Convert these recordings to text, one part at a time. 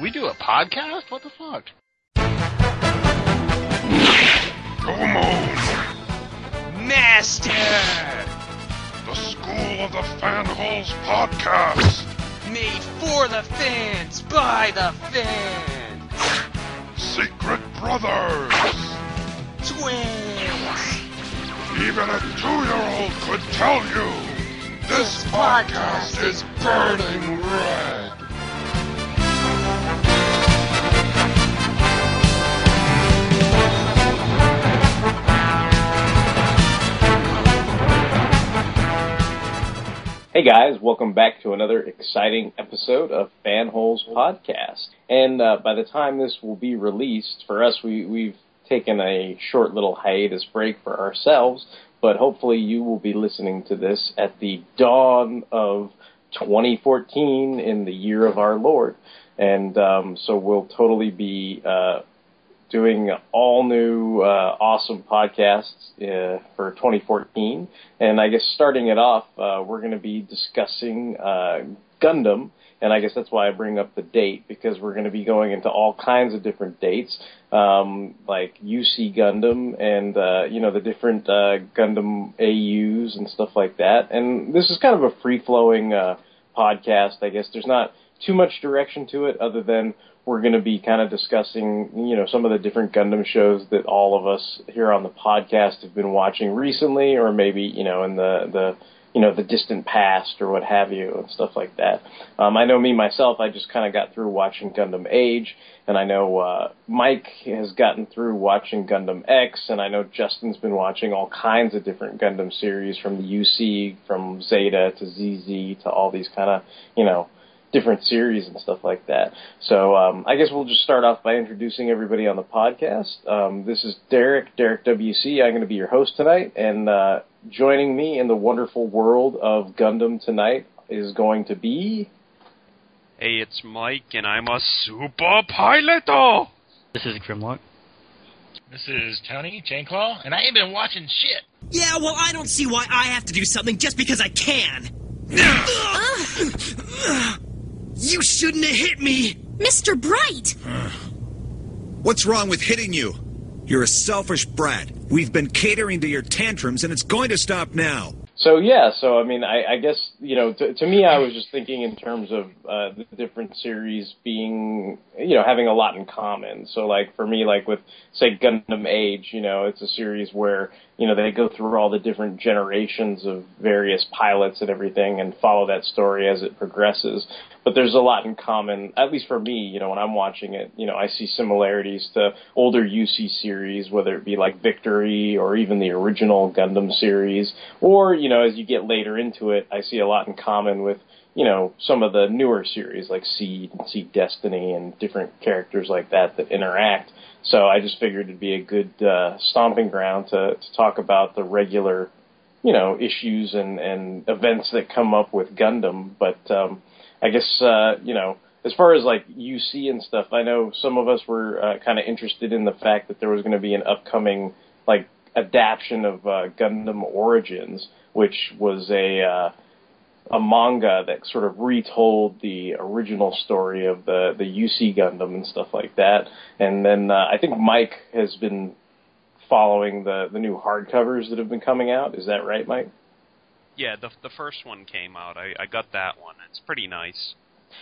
we do a podcast? What the fuck? Master! The School of the Fanholes Podcast. Made for the fans, by the fans. Secret Brothers. Twins. Even a two-year-old could tell you this podcast is burning red. Hey guys, welcome back to another exciting episode of Fanholes Podcast. And uh, by the time this will be released, for us, we, we've taken a short little hiatus break for ourselves, but hopefully you will be listening to this at the dawn of 2014 in the year of our Lord. And um, so we'll totally be uh, doing all new, uh, awesome podcasts uh, for 2014. And I guess starting it off, uh, we're going to be discussing uh, Gundam. And I guess that's why I bring up the date because we're going to be going into all kinds of different dates, um, like UC Gundam and uh, you know the different uh, Gundam AUs and stuff like that. And this is kind of a free flowing podcast. I guess there's not too much direction to it other than we're going to be kind of discussing, you know, some of the different Gundam shows that all of us here on the podcast have been watching recently, or maybe, you know, in the the you know the distant past or what have you and stuff like that. Um, I know me myself, I just kind of got through watching Gundam Age, and I know uh, Mike has gotten through watching Gundam X, and I know Justin's been watching all kinds of different Gundam series from the UC, from Zeta to ZZ to all these kind of you know different series and stuff like that. So um, I guess we'll just start off by introducing everybody on the podcast. Um, this is Derek, Derek WC. I'm going to be your host tonight, and uh, joining me in the wonderful world of Gundam tonight is going to be. Hey, it's Mike, and I'm a super pilot. This is Grimlock. This is Tony Chainclaw, and I ain't been watching shit. Yeah, well, I don't see why I have to do something just because I can. You shouldn't have hit me. Mr. Bright! What's wrong with hitting you? You're a selfish brat. We've been catering to your tantrums, and it's going to stop now. So yeah, so I mean, I, I guess you know, to, to me, I was just thinking in terms of uh, the different series being, you know, having a lot in common. So like for me, like with say Gundam Age, you know, it's a series where you know they go through all the different generations of various pilots and everything, and follow that story as it progresses. But there's a lot in common, at least for me. You know, when I'm watching it, you know, I see similarities to older UC series, whether it be like Victory or even the original Gundam series, or you know, as you get later into it, I see a lot in common with you know some of the newer series like Seed and Seed Destiny and different characters like that that interact. So I just figured it'd be a good uh, stomping ground to to talk about the regular, you know, issues and and events that come up with Gundam, but. um I guess uh, you know, as far as like UC and stuff, I know some of us were uh, kind of interested in the fact that there was going to be an upcoming like adaptation of uh, Gundam Origins, which was a uh, a manga that sort of retold the original story of the the UC Gundam and stuff like that. And then uh, I think Mike has been following the the new hardcovers that have been coming out. Is that right, Mike? Yeah, the the first one came out. I, I got that one. It's pretty nice.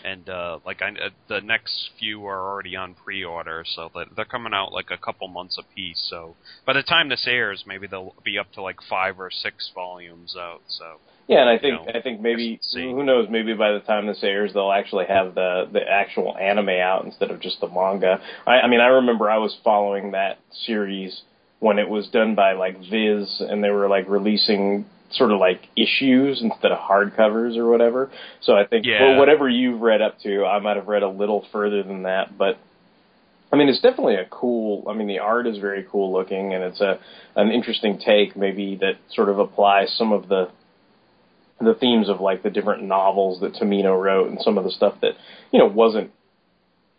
and uh, like I, uh, the next few are already on pre-order, so that they're coming out like a couple months apiece. So by the time this airs, maybe they'll be up to like five or six volumes out. So Yeah, and I think know, I think maybe who knows, maybe by the time this airs they'll actually have the the actual anime out instead of just the manga. I, I mean I remember I was following that series when it was done by like Viz and they were like releasing sort of like issues instead of hardcovers or whatever. So I think Yeah. well, whatever you've read up to, I might have read a little further than that, but I mean, it's definitely a cool. I mean, the art is very cool looking, and it's a an interesting take, maybe that sort of applies some of the the themes of like the different novels that Tomino wrote, and some of the stuff that you know wasn't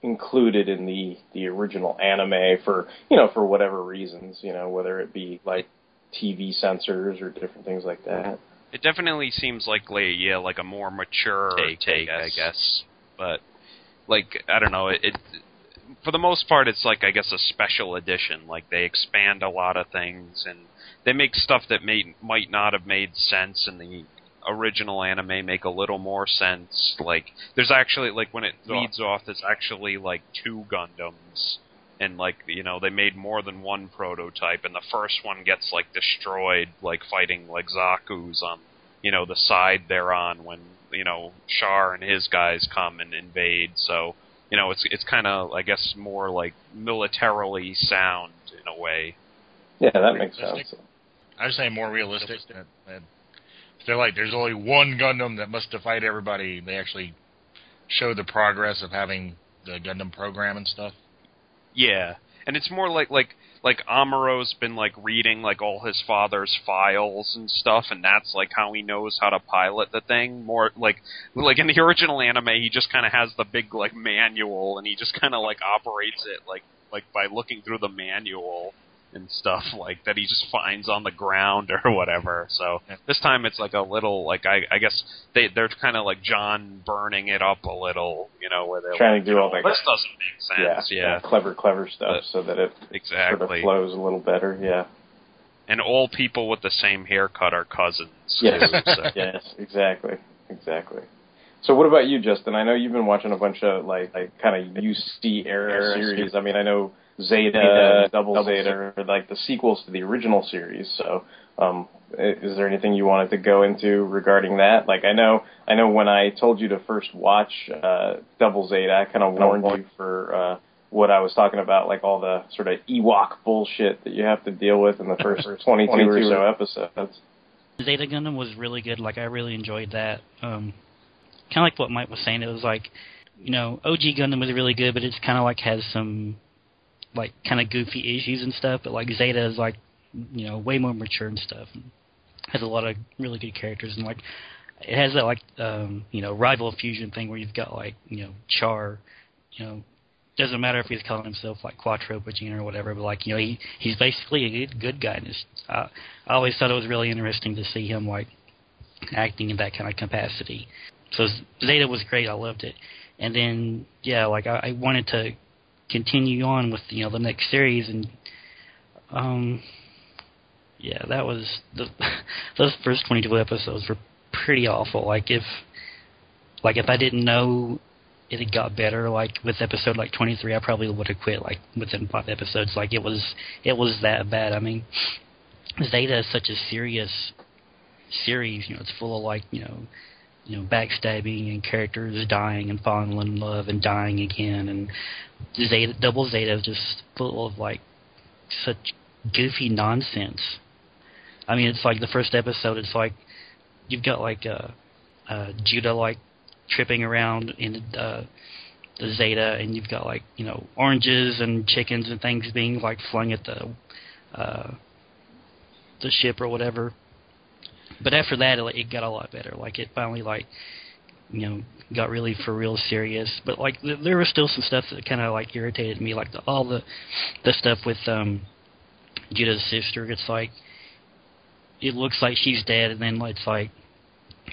included in the the original anime for you know for whatever reasons, you know whether it be like TV censors or different things like that. it definitely seems like like yeah, like a more mature Take, take, I I guess. But like I don't know, it, it for the most part it's like I guess a special edition. Like they expand a lot of things and they make stuff that may might not have made sense in the original anime make a little more sense. Like there's actually like when it leads off there's actually like two Gundams and like you know they made more than one prototype and the first one gets like destroyed like fighting like Zaku's on you know the side they're on when you know Char and his guys come and invade so you know it's it's kind of I guess more like militarily sound in a way Yeah, that makes sense. I was saying more realistic. That, that if they're like, there's only one Gundam that must fight everybody. They actually show the progress of having the Gundam program and stuff. Yeah, and it's more like like like Amuro's been like reading like all his father's files and stuff, and that's like how he knows how to pilot the thing. More like like in the original anime, he just kind of has the big like manual, and he just kind of like operates it like like by looking through the manual and stuff like that he just finds on the ground or whatever. So this time it's like a little like I I guess they they're kind of like John burning it up a little, you know, where they're Trying like, to do all "Oh, that- This doesn't make sense. yeah, yeah, clever, clever stuff, so that it sort of Exactly. flows a little better. Yeah. And all people with the same haircut are cousins. Yes. too, so. yes, exactly, exactly. So what about you, Justin? I know you've been watching a bunch of like like kind of UC era series. I mean, I know Zeta, Double, Zeta, are like the sequels to the original series. So, um, is there anything you wanted to go into regarding that? Like, I know, I know when I told you to first watch uh, Double Zeta, I kind of warned you for. Uh, what I was talking about, like all the sort of Ewok bullshit that you have to deal with in the first 22 or so episodes. Zeta Gundam was really good. Like I really enjoyed that. Um, kind of like what Mike was saying. It was like, you know, OG Gundam was really good, but it's kind of like has some like kind of goofy issues and stuff. But like Zeta is like, you know, way more mature and stuff. Has a lot of really good characters and like it has that like um, you know rival fusion thing where you've got like you know Char, you know. Doesn't matter if he's calling himself like Quattro Bajeena or whatever, but like you know he he's basically a good, good guy. And it's, uh, I always thought it was really interesting to see him like acting in that kind of capacity. So Zeta was great. I loved it. And then yeah, like I, I wanted to continue on with you know the next series and um yeah, that was the those first 22 episodes were pretty awful. Like if like if I didn't know it had got better like with episode like 23 I probably would have quit like within 5 episodes like it was it was that bad. I mean Zeta is such a serious series, you know, it's full of like, you know, you know, backstabbing and characters dying and falling in love and dying again and Zeta Double Zeta is just full of like such goofy nonsense. I mean, it's like the first episode. It's like you've got like uh, uh, Judau like tripping around in uh, the Zeta, and you've got like you know oranges and chickens and things being like flung at the uh, the ship or whatever. But after that, it, it got a lot better. Like it finally like you know got really for real serious. But like th- there was still some stuff that kind of like irritated me, like the, all the the stuff with um Judau's sister. It's like it looks like she's dead, and then it's like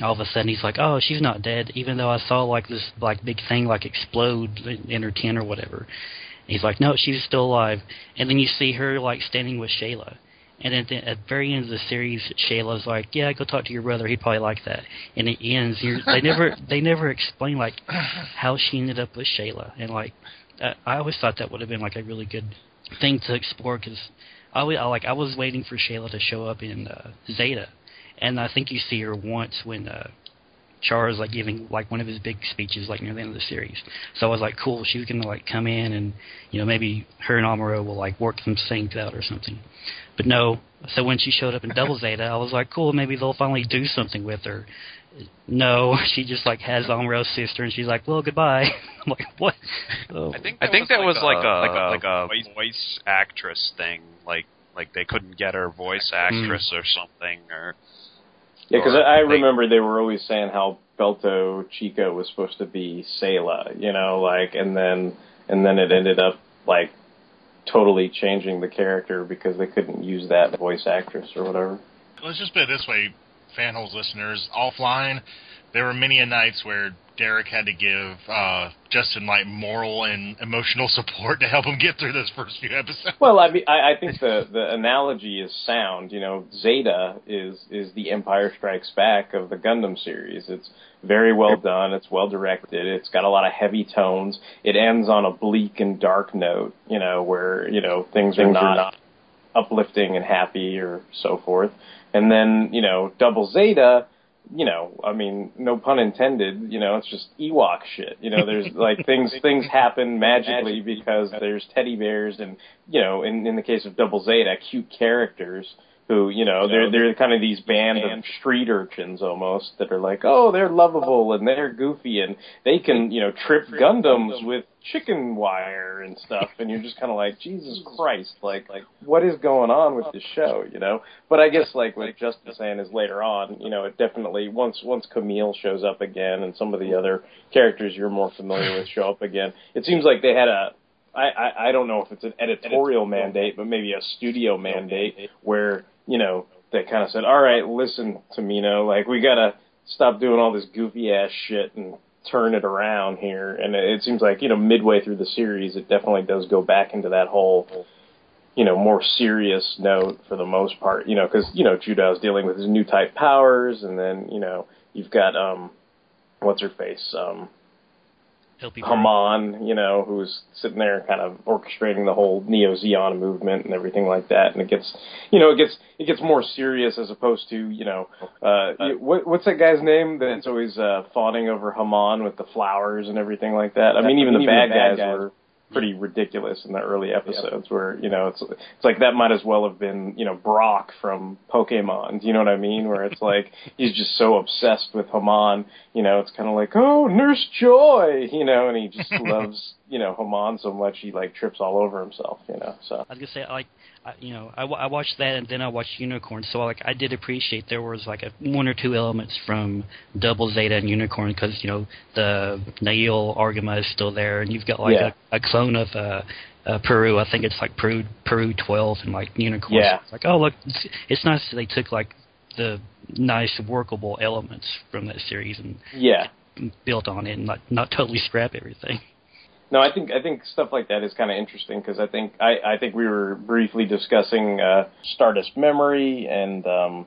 all of a sudden he's like, "Oh, she's not dead," even though I saw like this like big thing like explode in her tin or whatever. And he's like, "No, she's still alive." And then you see her like standing with Shayla, And then at the very end of the series, Shayla's like, "Yeah, go talk to your brother. He'd probably like that." And it ends. They never they never explain like how she ended up with Shayla, and like I, I always thought that would have been like a really good thing to explore because I, I like I was waiting for Shayla to show up in uh, Zeta, and I think you see her once when uh, Char is like giving like one of his big speeches like near the end of the series. So I was like, cool, she's gonna like come in and you know maybe her and Amuro will like work some things out or something. But no, so when she showed up in Double Zeta, I was like, cool, maybe they'll finally do something with her. No, she just like has Amuro's sister, and she's like, well, goodbye. I'm like, what? Oh. I think I think that was like a like a, voice, voice actress thing. Like like they couldn't get her voice mm. actress or something or. Yeah, because I I remember they were always saying how Beltorchika was supposed to be Sayla, you know, like, and then and then it ended up like totally changing the character because they couldn't use that voice actress or whatever. Let's just put it this way, fanholes listeners. Offline, there were many a nights where Derek had to give uh, Justin like moral and emotional support to help him get through those first few episodes. Well, I mean, I, I think the the analogy is sound. You know, Zeta is is the Empire Strikes Back of the Gundam series. It's very well done. It's well directed. It's got a lot of heavy tones. It ends on a bleak and dark note. You know, where you know things, are not uplifting and happy or so forth. And then you know, Double Zeta. You know, I mean, no pun intended. You know, it's just Ewok shit. You know, there's like things things happen magically because there's teddy bears and you know, in in the case of Double Zeta, cute characters who you know they're they're kind of these band of street urchins almost that are like, oh, they're lovable and they're goofy and they can you know trip Gundams with chicken wire and stuff, and you're just kind of like, Jesus Christ, like like what is going on with this show, you know? But I guess like what Justin's saying is later on, you know, it definitely once once Kamille shows up again and some of the other characters you're more familiar with show up again, it seems like they had a I, I, I don't know if it's an editorial mandate, but maybe a studio mandate. where, you know, they kind of said, all right, listen, Tomino, like, we got to stop doing all this goofy ass shit and turn it around here. And it, seems like, you know, midway through the series, it definitely does go back into that whole, you know, more serious note for the most part, you know, because, you know, Judau's dealing with his new type powers, and then, you know, you've got, um, what's her face, um, Haman, you know, who's sitting there kind of orchestrating the whole Neo Zeon movement and everything like that, and it gets, you know, it gets it gets more serious as opposed to, you know, uh, you- what, what's that guy's name that's always uh, fawning over Haman with the flowers and everything like that? I mean, even the bad guys. were pretty ridiculous in the early episodes where you know it's it's like that might as well have been you know Brock from Pokemon. Do you know what I mean? Where it's like he's just so obsessed with Haman. You know, it's kind of like oh Nurse Joy, you know, and he just loves you know Haman so much he like trips all over himself. You know, so I was gonna say, I like, I, you know, I, wa- I watched that and then I watched Unicorn, so like I did appreciate there was like a one or two elements from Double Zeta and Unicorn because you know the Nahel Argama is still there, and you've got like Yeah. a, a clone of uh, uh, Peru. I think it's like Peru Peru twelve and like Unicorn. Yeah. So it's like oh look, it's, it's nice that they took like the nice workable elements from that series and yeah. built on it and not not totally scrap everything. No, I think I think stuff like that is kind of interesting because I think I, I think we were briefly discussing uh, Stardust Memory and um,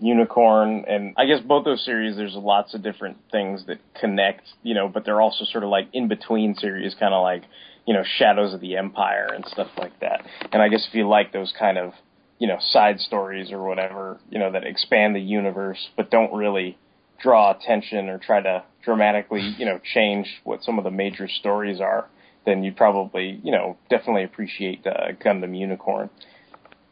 Unicorn, and I guess both those series. There's lots of different things that connect, you know, but they're also sort of like in between series, kind of like you know Shadows of the Empire and stuff like that. And I guess if you like those kind of you know side stories or whatever, you know, that expand the universe but don't really draw attention or try to dramatically, you know, change what some of the major stories are, then you'd probably, you know, definitely appreciate uh, Gundam Unicorn.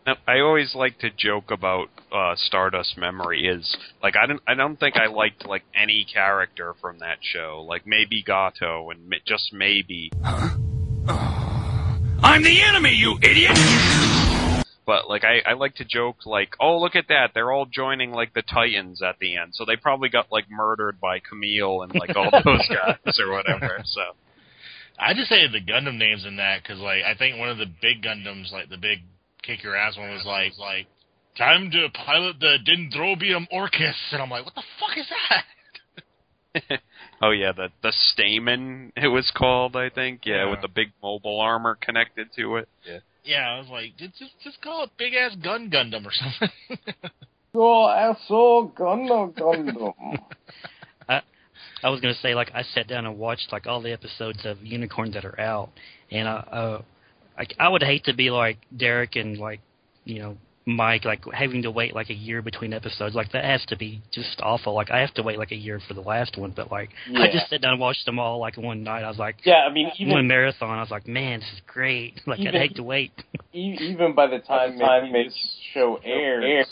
Now, I always like to joke about uh, Stardust Memory is like I don't I don't think I liked like any character from that show like maybe Gato and ma- just maybe Huh? Oh. I'm the enemy, you idiot! But like I, I like to joke like oh look at that they're all joining like the Titans at the end so they probably got like murdered by Kamille and like all those guys or whatever so I just say the Gundam names in that because, like, I think one of the big Gundams, like the big kick your ass one, was like, like, time to pilot the Dendrobium Orchis, and I'm like, what the fuck is that? oh yeah, the the Stamen it was called, I think. Yeah, Yeah. with the big mobile armor connected to it. Yeah, I was like, just just, just call it Big Ass Gun Gundam or something. Oh, asshole, Gundam, Gundam. I I was gonna say like I sat down and watched like all the episodes of Unicorn that are out, and I uh, like I would hate to be like Derek and like you know Mike like having to wait like a year between episodes. Like that has to be just awful. Like I have to wait like a year for the last one, but like I just sat down and watched them all like one night. I was like Yeah, I mean, one even marathon. I was like, man, this is great. Like I'd hate to wait. e- even by the time, time this show airs,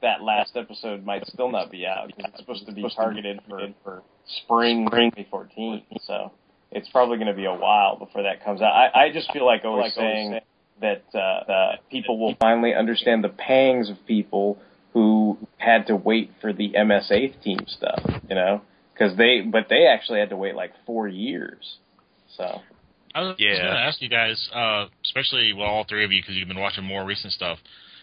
that last episode might still not be out because it's supposed to be targeted for for spring 2014. So it's probably going to be a while before that comes out. I, I just feel like always saying that uh, uh, people will finally understand the pangs of people who had to wait for the MS Eighth team stuff. You know, because they but they actually had to wait like four years. So. I was Yeah. going to ask you guys, uh, especially well, all three of you, because you've been watching more recent stuff.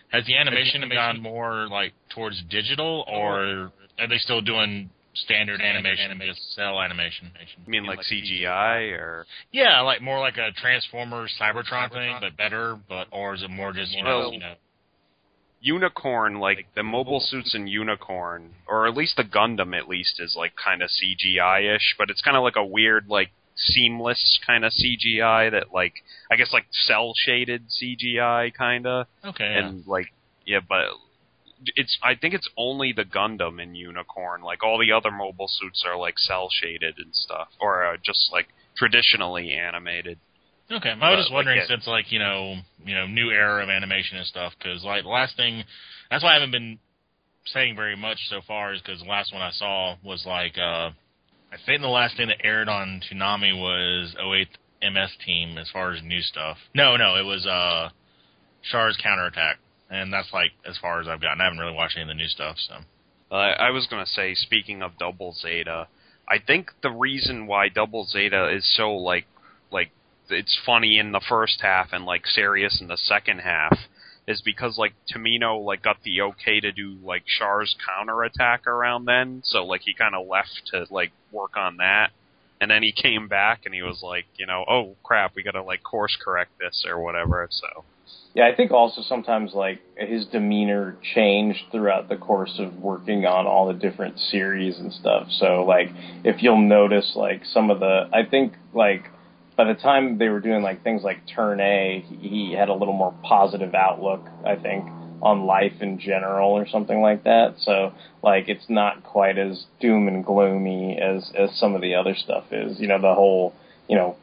Has the animation gone more like towards digital, or are they still doing standard animation, just cel animation? You mean like CGI or Yeah, like more like a Transformers Cybertron thing, but better. But or is it more just you know, Well, you know Unicorn, like the mobile suits in Unicorn, or at least the Gundam at least is like kind of CGI ish, but it's kind of like a weird like seamless kind of CGI that like I guess like cel shaded CGI kind of, okay? yeah. and like yeah, but it's I think it's only the Gundam in Unicorn. Like all the other mobile suits are like cel shaded and stuff, or uh, just like traditionally animated. Okay, I was just like, wondering yeah. since like you know you know new era of animation and stuff because like the last thing that's why I haven't been saying very much so far is because the last one I saw was like uh I think the last thing that aired on Toonami was 08 MS Team as far as new stuff. No, no, it was uh Char's counterattack, and that's like as far as I've gotten. I haven't really watched any of the new stuff, so Uh, I was to say, speaking of Double Zeta, I think the reason why Double Zeta is so like like it's funny in the first half and like serious in the second half is because like Tomino like got the okay to do like Char's counterattack around then, so like he kind of left to like work on that. And then he came back and he was like, you know, oh crap, we got to like course correct this or whatever. So Yeah, I think also sometimes like his demeanor changed throughout the course of working on all the different series and stuff. So like if you'll notice like some of the I think like by the time they were doing like things like Turn A, he had a little more positive outlook, I think, on life in general or something like that. So like it's not quite as doom and gloomy as as some of the other stuff is. You know, the whole, you know,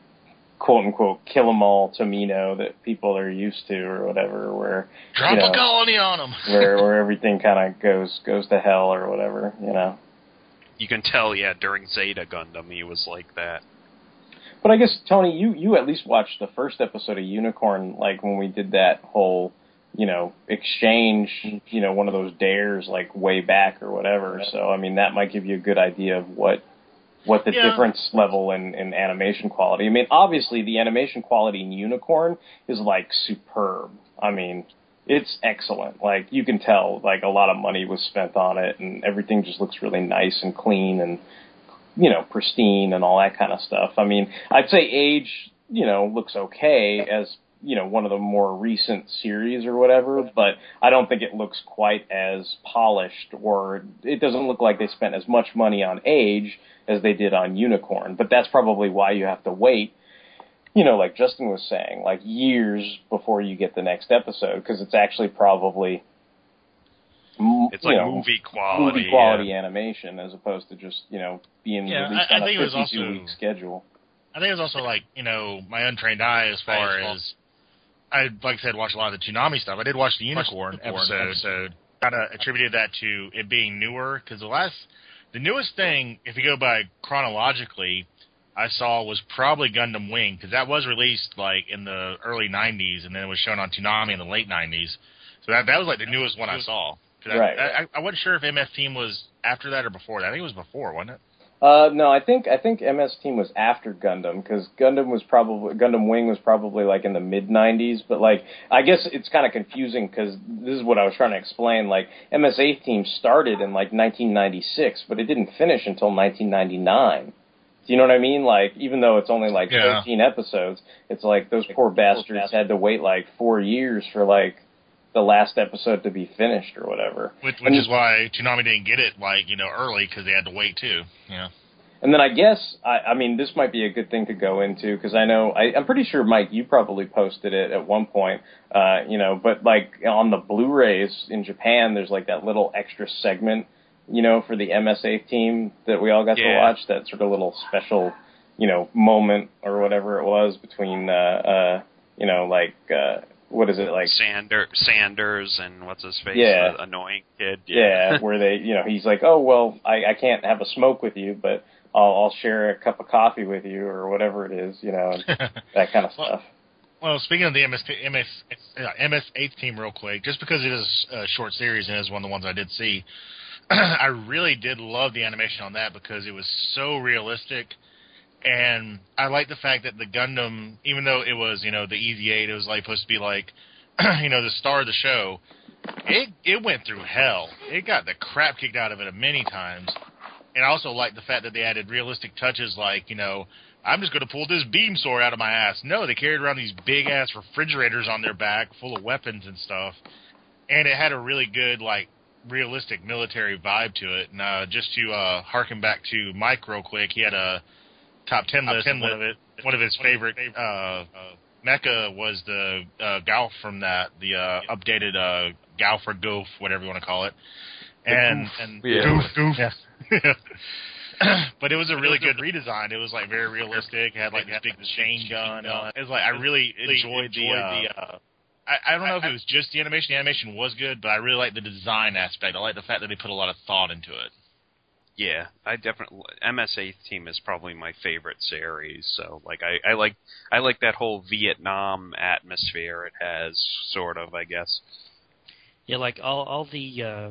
quote unquote kill 'em all Tomino that people are used to or whatever where drop you know, a colony on them. where where everything kind of goes goes to hell or whatever, you know. you can tell, yeah, during Zeta Gundam he was like that. But I guess Tony, you you at least watched the first episode of Unicorn, like when we did that whole, you know, exchange, you know, one of those dares, like way back or whatever. So I mean, that might give you a good idea of what what the Yeah. difference level in, in animation quality. I mean, obviously the animation quality in Unicorn is like superb. I mean, it's excellent. Like you can tell, like a lot of money was spent on it, and everything just looks really nice and clean and you know, pristine and all that kind of stuff. I mean, I'd say Age, you know, looks okay as, you know, one of the more recent series or whatever, but I don't think it looks quite as polished or it doesn't look like they spent as much money on Age as they did on Unicorn. But that's probably why you have to wait, you know, like Justin was saying, like years before you get the next episode because it's actually probably It's like know, movie quality. movie quality animation as opposed to just you know being Yeah, released I- I on a think it was 52 also- week schedule. I think it was also like you know my untrained eye as far as I like I said watched a lot of the Toonami stuff. I did watch the Unicorn episode, so kind of attributed that to it being newer because the last the newest thing, if you go by chronologically, I saw was probably Gundam Wing because that was released like in the early '90s and then it was shown on Toonami in the late '90s. So that that was like the newest one I saw. I- Right. I, I, I wasn't sure if MF Team was after that or before that. I think it was before, wasn't it? Uh, no, I think I think MS Team was after Gundam because Gundam was probably Gundam Wing was probably like in the mid '90s. But like, I guess it's kind of confusing because this is what I was trying to explain. Like, MS Eighth Team started in like 1996, but it didn't finish until 1999. Do you know what I mean? Like, even though it's only like Yeah. 13 episodes, it's like those poor bastards had to wait like four years for like the last episode to be finished or whatever. Which, which And- is why Toonami didn't get it like you know early because they had to wait too. Yeah. And then I guess I, I mean this might be a good thing to go into because I know I, I'm pretty sure Mike you probably posted it at one point, uh, you know. But like on the Blu-rays in Japan, there's like that little extra segment, you know, for the MSA team that we all got to watch. That sort of little special, you know, moment or whatever it was between, uh, uh, you know, like uh, what is it like? Sander, Sanders and what's his face? Yeah. The annoying kid. Yeah, where they, you know, he's like, oh well, I, I can't have a smoke with you, but I'll, I'll share a cup of coffee with you or whatever it is, you know, and that kind of stuff. Well, speaking of the MS MS uh, MS eighth team, real quick, just because it is a short series and is one of the ones I did see, I really did love the animation on that because it was so realistic, and I like the fact that the Gundam, even though it was you know the Easy Eight, it was like supposed to be like you know the star of the show. It it went through hell. It got the crap kicked out of it many times, and I also like the fact that they added realistic touches like you know I'm just going to pull this beam sword out of my ass. No, they carried around these big ass refrigerators on their back full of weapons and stuff. And it had a really good, like, realistic military vibe to it. And uh, just to uh, harken back to Mike real quick, he had a top 10 list. and one, of it, one of his favorite uh, mecha was the uh, Galf from that, the uh, updated uh, Galf or Goof, whatever you want to call it. And, Goof. and Yeah. Goof, Goof. Yeah. but it was a really good redesign. It was like very realistic. It had like this big machine gun. Uh, it was like I really enjoyed the. Uh, I, I don't know if it was just the animation. The animation was good, but I really like the design aspect. I like the fact that they put a lot of thought into it. Yeah, I definitely MS Eighth Team is probably my favorite series. So like I, I like I like that whole Vietnam atmosphere it has, sort of, I guess. Yeah, like all all the uh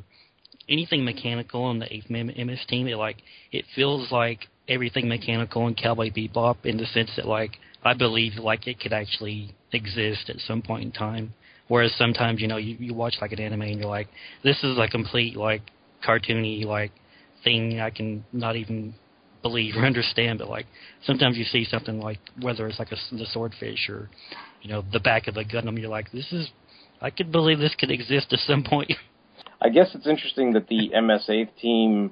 anything mechanical on the eighth MS team, it like it feels like everything mechanical in Cowboy Bebop in the sense that like I believe like it could actually exist at some point in time. Whereas sometimes you know you you watch like an anime and you're like this is a complete like cartoony like thing I can not even believe or understand. But like sometimes you see something like whether it's like a, the swordfish or you know the back of the Gundam, you're like this is I could believe this could exist at some point. I guess it's interesting that the MS8 team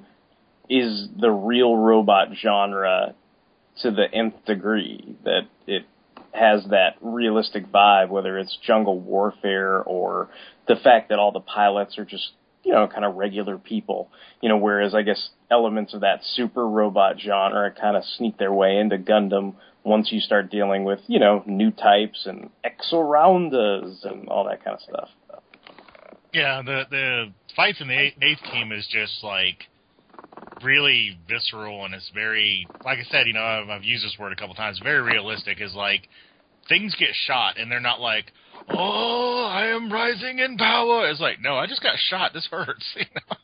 is the real robot genre to the nth degree. That it has that realistic vibe, whether it's jungle warfare or the fact that all the pilots are just you know kind of regular people. You know, whereas I guess elements of that super robot genre kind of sneak their way into Gundam once you start dealing with you know new types and exoroundas and all that kind of stuff. Yeah, the the fights in the eighth, eighth team is just like really visceral and it's very like I said, you know, I've, I've used this word a couple times. Very realistic is like things get shot and they're not like, oh, I am rising in power. It's like, no, I just got shot. This hurts. You know?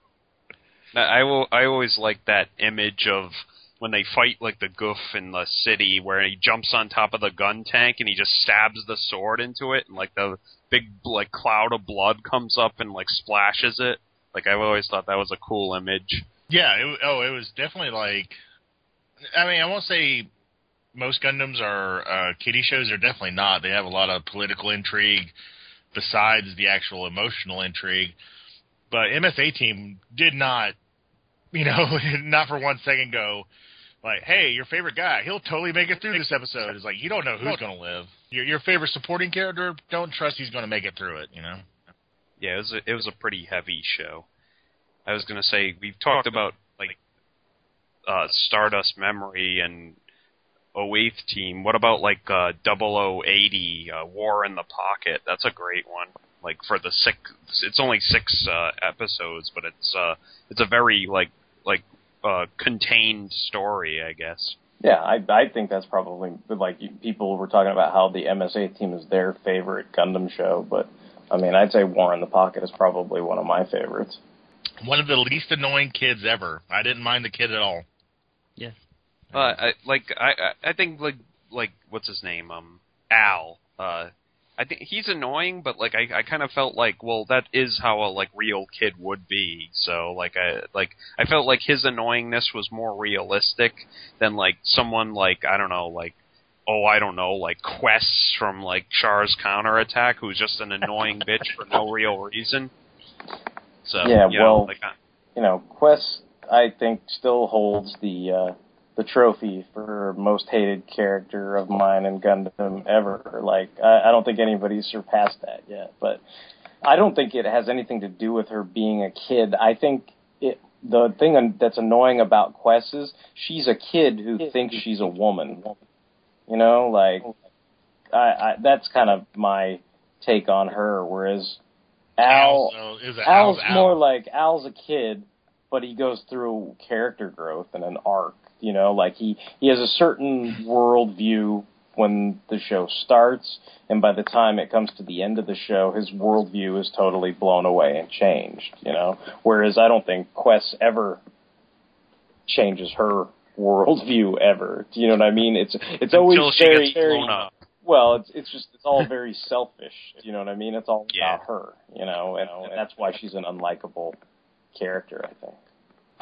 I will. I always like that image of when they fight like the goof in the city, where he jumps on top of the gun tank and he just stabs the sword into it, and like the big like cloud of blood comes up and like splashes it. Like I've always thought that was a cool image. Yeah. It, oh, it was definitely like. I mean, I won't say most Gundams are uh, kiddie shows. They're definitely not. They have a lot of political intrigue besides the actual emotional intrigue. But MSA team did not, you know, not for one second go like, "Hey, your favorite guy, he'll totally make it through this episode." It's like you don't know who's going to live. Your your favorite supporting character, don't trust he's going to make it through it. You know. Yeah, it was a, it was a pretty heavy show. I was gonna say we've talked about like uh, Stardust Memory and 08th Team. What about like uh, 0080 uh, War in the Pocket? That's a great one. Like for the six, it's only six uh, episodes, but it's uh, it's a very like like uh, contained story, I guess. Yeah, I I think that's probably like people were talking about how the MSA team is their favorite Gundam show, but I mean I'd say War in the Pocket is probably one of my favorites. One of the least annoying kids ever. I didn't mind the kid at all. Yeah. Uh, I, like I, I I think like like what's his name? Um Al uh I think he's annoying but like I I kind of felt like well that is how a like real kid would be. So like I like I felt like his annoyingness was more realistic than like someone like I don't know like oh I don't know like Quest from like Char's counterattack who's just an annoying bitch for no real reason. So Yeah, you know, well- like I, you know, Quest I think still holds the uh, the trophy for most hated character of mine in Gundam ever. Like I, I don't think anybody's surpassed that yet. But I don't think it has anything to do with her being a kid. I think it the thing that's annoying about Quest is she's a kid who thinks she's a woman. You know, like I, I that's kind of my take on her. Whereas Al, Al, so is Al's Al's Al? more like Al's a kid, but he goes through character growth and an arc. You know, like he he has a certain world view when the show starts, and by the time it comes to the end of the show, his worldview is totally blown away and changed. You know, whereas I don't think Quest ever changes her worldview ever. Do you know what I mean? It's it's always until she very gets very blown up well, it's it's just it's all very selfish. You know what I mean? It's all Yeah. about her. You know, and, and that's why she's an unlikable character. I think.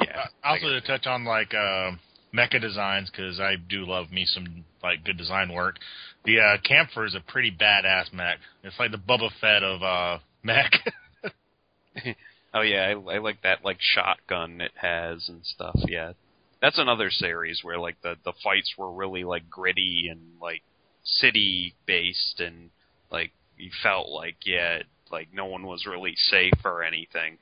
yeah Uh, also to touch on like uh, mecha designs because I do love me some like good design work. The uh, Kampfer is a pretty badass mech. It's like the Boba Fett of uh, mech. Oh yeah, I, I like that like shotgun it has and stuff. Yeah, that's another series where like the the fights were really like gritty and like city based and like you felt like yeah, like no one was really safe or anything.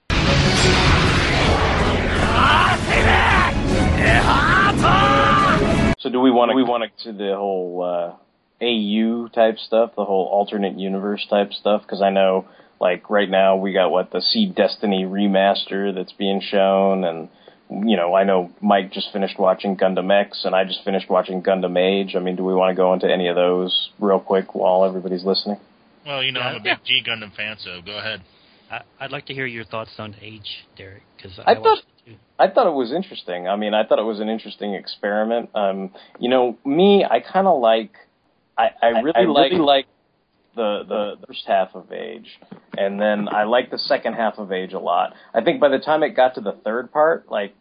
So do we want to we want to the whole uh, AU type stuff, the whole alternate universe type stuff? Because I know like right now we got what the Seed Destiny remaster that's being shown, and you know I know Mike just finished watching Gundam X, and I just finished watching Gundam Age. I mean, do we want to go into any of those real quick while everybody's listening? well, you know I'm a Yeah. big G Gundam fan, so go ahead. I, I'd like to hear your thoughts on Age, Derek, because I I, thought- watched it too. I thought it was interesting. I mean, I thought it was an interesting experiment. Um, you know, me, I kind of like, I, I really I like, really like the, the the first half of Age, and then I like the second half of Age a lot. I think by the time it got to the third part, like,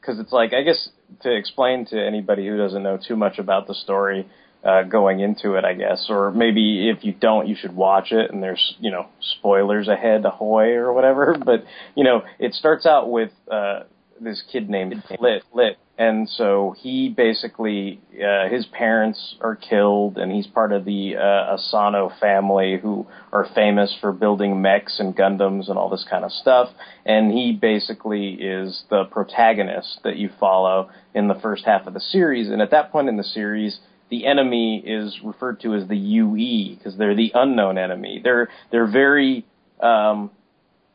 because it's like, I guess to explain to anybody who doesn't know too much about the story. Uh, going into it, I guess, or maybe if you don't, you should watch it. And there's, you know, spoilers ahead, ahoy, or whatever. But you know, it starts out with uh, this kid named Lit Lit, and so he basically uh, his parents are killed, and he's part of the uh, Asuno family who are famous for building mechs and Gundams and all this kind of stuff. And he basically is the protagonist that you follow in the first half of the series. And at that point in the series, the enemy is referred to as the UE because they're the unknown enemy. They're they're very um,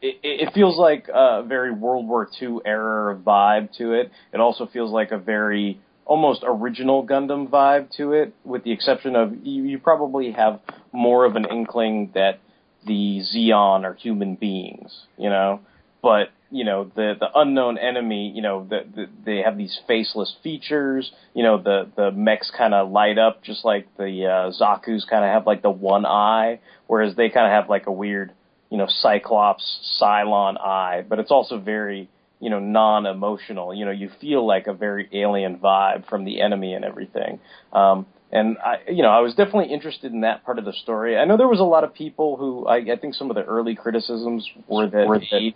it, it feels like a very World War II era vibe to it. It also feels like a very almost original Gundam vibe to it, with the exception of you, you probably have more of an inkling that the Zeon are human beings, you know. But you know the the unknown enemy, you know, the, the, they have these faceless features. You know the the mechs kind of light up just like the uh, Zaku's kind of have like the one eye, whereas they kind of have like a weird you know, Cyclops, Cylon eye, but it's also very, you know, non-emotional. You know, you feel like a very alien vibe from the enemy and everything. Um, and I, you know, I was definitely interested in that part of the story. I know there was a lot of people who, I, I think some of the early criticisms were that, were that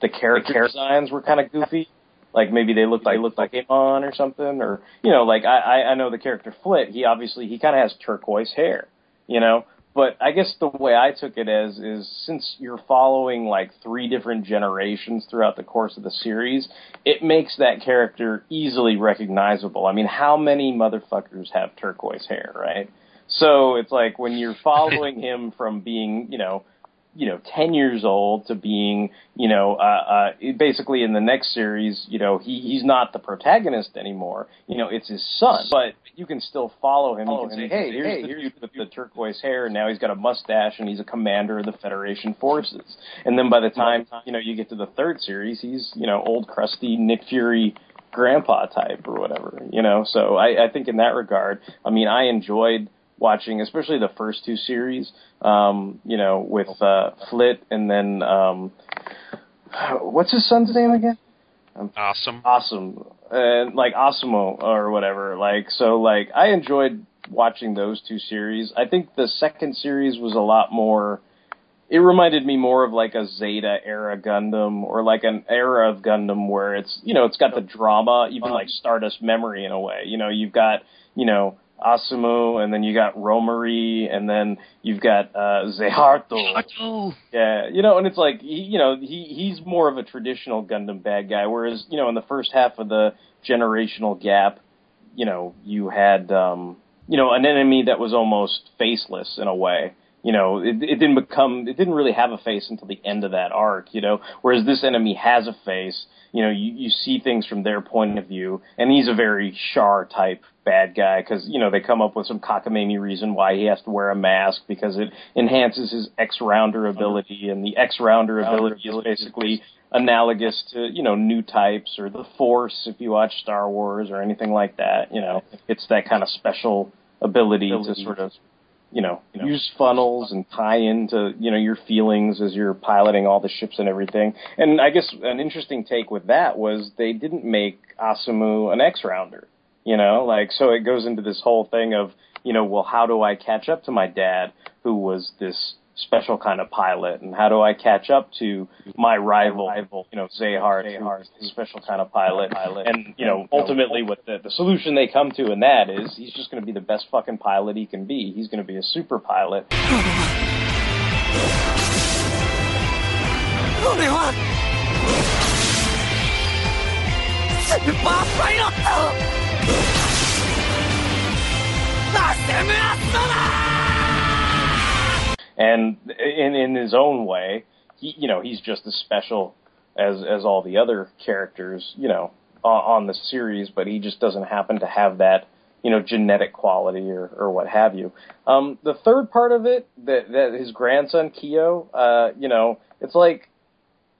the character designs were kind of goofy. Like maybe they looked like looked like Amon or something, or you know, like I, I I know the character Flit. He obviously he kind of has turquoise hair, you know, but I guess the way I took it as is since you're following like three different generations throughout the course of the series, it makes that character easily recognizable. I mean, how many motherfuckers have turquoise hair, right? So it's like when you're following him from being, you know, you know, 10 years old to being, you know, uh, uh, basically in the next series, you know, he, he's not the protagonist anymore. You know, it's his son, but you can still follow him. can say, hey, here's the dude with the turquoise hair, and now he's got a mustache, and he's a commander of the Federation forces. And then by the time, you know, you get to the third series, he's, you know, old crusty Nick Fury grandpa type or whatever, you know. So I, I think in that regard, I mean, I enjoyed watching, especially the first two series, um, you know, with uh, Flit and then um, what's his son's name again? Awesome. Awesome, and like Osimo or whatever. Like so, like I enjoyed watching those two series. I think the second series was a lot more. It reminded me more of like a Zeta era Gundam or like an era of Gundam where it's you know it's got the drama, even like Stardust Memory in a way. You know, you've got you know Asemu, and then you got Romary, and then you've got uh, Zeheart. Yeah, you know, and it's like he, you know he he's more of a traditional Gundam bad guy, whereas you know in the first half of the generational gap, you know you had um, you know an enemy that was almost faceless in a way. You know, it, it didn't become, it didn't really have a face until the end of that arc. You know, whereas this enemy has a face. You know, you you see things from their point of view, and he's a very Char type bad guy because you know they come up with some cockamamie reason why he has to wear a mask because it enhances his X rounder ability, and the X rounder ability is basically analogous to you know new types or the Force if you watch Star Wars or anything like that. You know, it's that kind of special ability to sort of you know, use funnels and tie into, you know, your feelings as you're piloting all the ships and everything. And I guess an interesting take with that was they didn't make Asemu an X rounder. You know, like so it goes into this whole thing of, you know, well how do I catch up to my dad who was this special kind of pilot and how do I catch up to my rival, you know, Zeheart his special kind of pilot. And, you know, ultimately what the, the solution they come to in that is he's just going to be the best fucking pilot he can be. He's going to be a super pilot. And in in his own way, he you know he's just as special as as all the other characters you know on, on the series, but he just doesn't happen to have that you know genetic quality or or what have you. Um, the third part of it that that his grandson Kio, uh, you know, it's like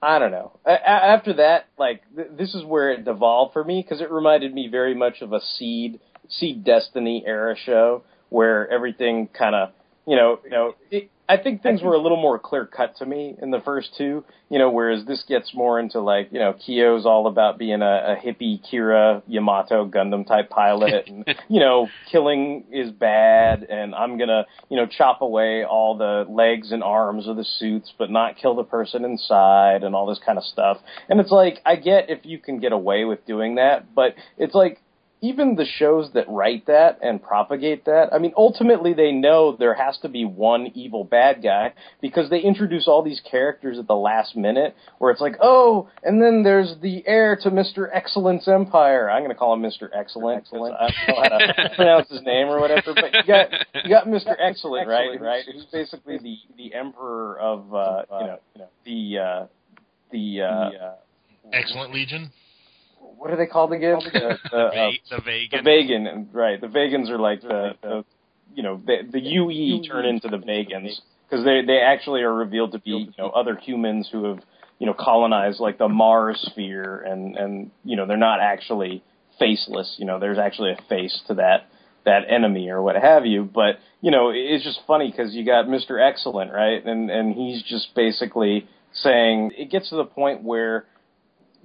I don't know. A- after that, like th- this is where it devolved for me because it reminded me very much of a Seed Seed Destiny era show where everything kind of you know you know. It, I think things were a little more clear cut to me in the first two, you know, whereas this gets more into like, you know, Kio's all about being a, a hippie Kira Yamato Gundam type pilot and, you know, killing is bad and I'm gonna, you know, chop away all the legs and arms of the suits but not kill the person inside and all this kind of stuff. And it's like, I get if you can get away with doing that, but it's like, even the shows that write that and propagate that, I mean, ultimately they know there has to be one evil bad guy because they introduce all these characters at the last minute where it's like, oh, and then there's the heir to Mr. Excellence Empire. I'm going to call him Mr. Excellent. Excellent. I don't know how to pronounce his name or whatever, but you got you got Mr. Excellent, right? Right? Who's basically the the emperor of uh, you know you know the uh, the uh, Excellent Legion. What are they called again? The, the, uh, the Vagan. the Vagan, right? The Vagans are like the, the you know the the UE turn into the Vagans because they they actually are revealed to be you know other humans who have you know colonized like the Mars sphere and and you know they're not actually faceless. You know there's actually a face to that that enemy or what have you. But you know it's just funny because you got Mister Excellent right, and and he's just basically saying it gets to the point where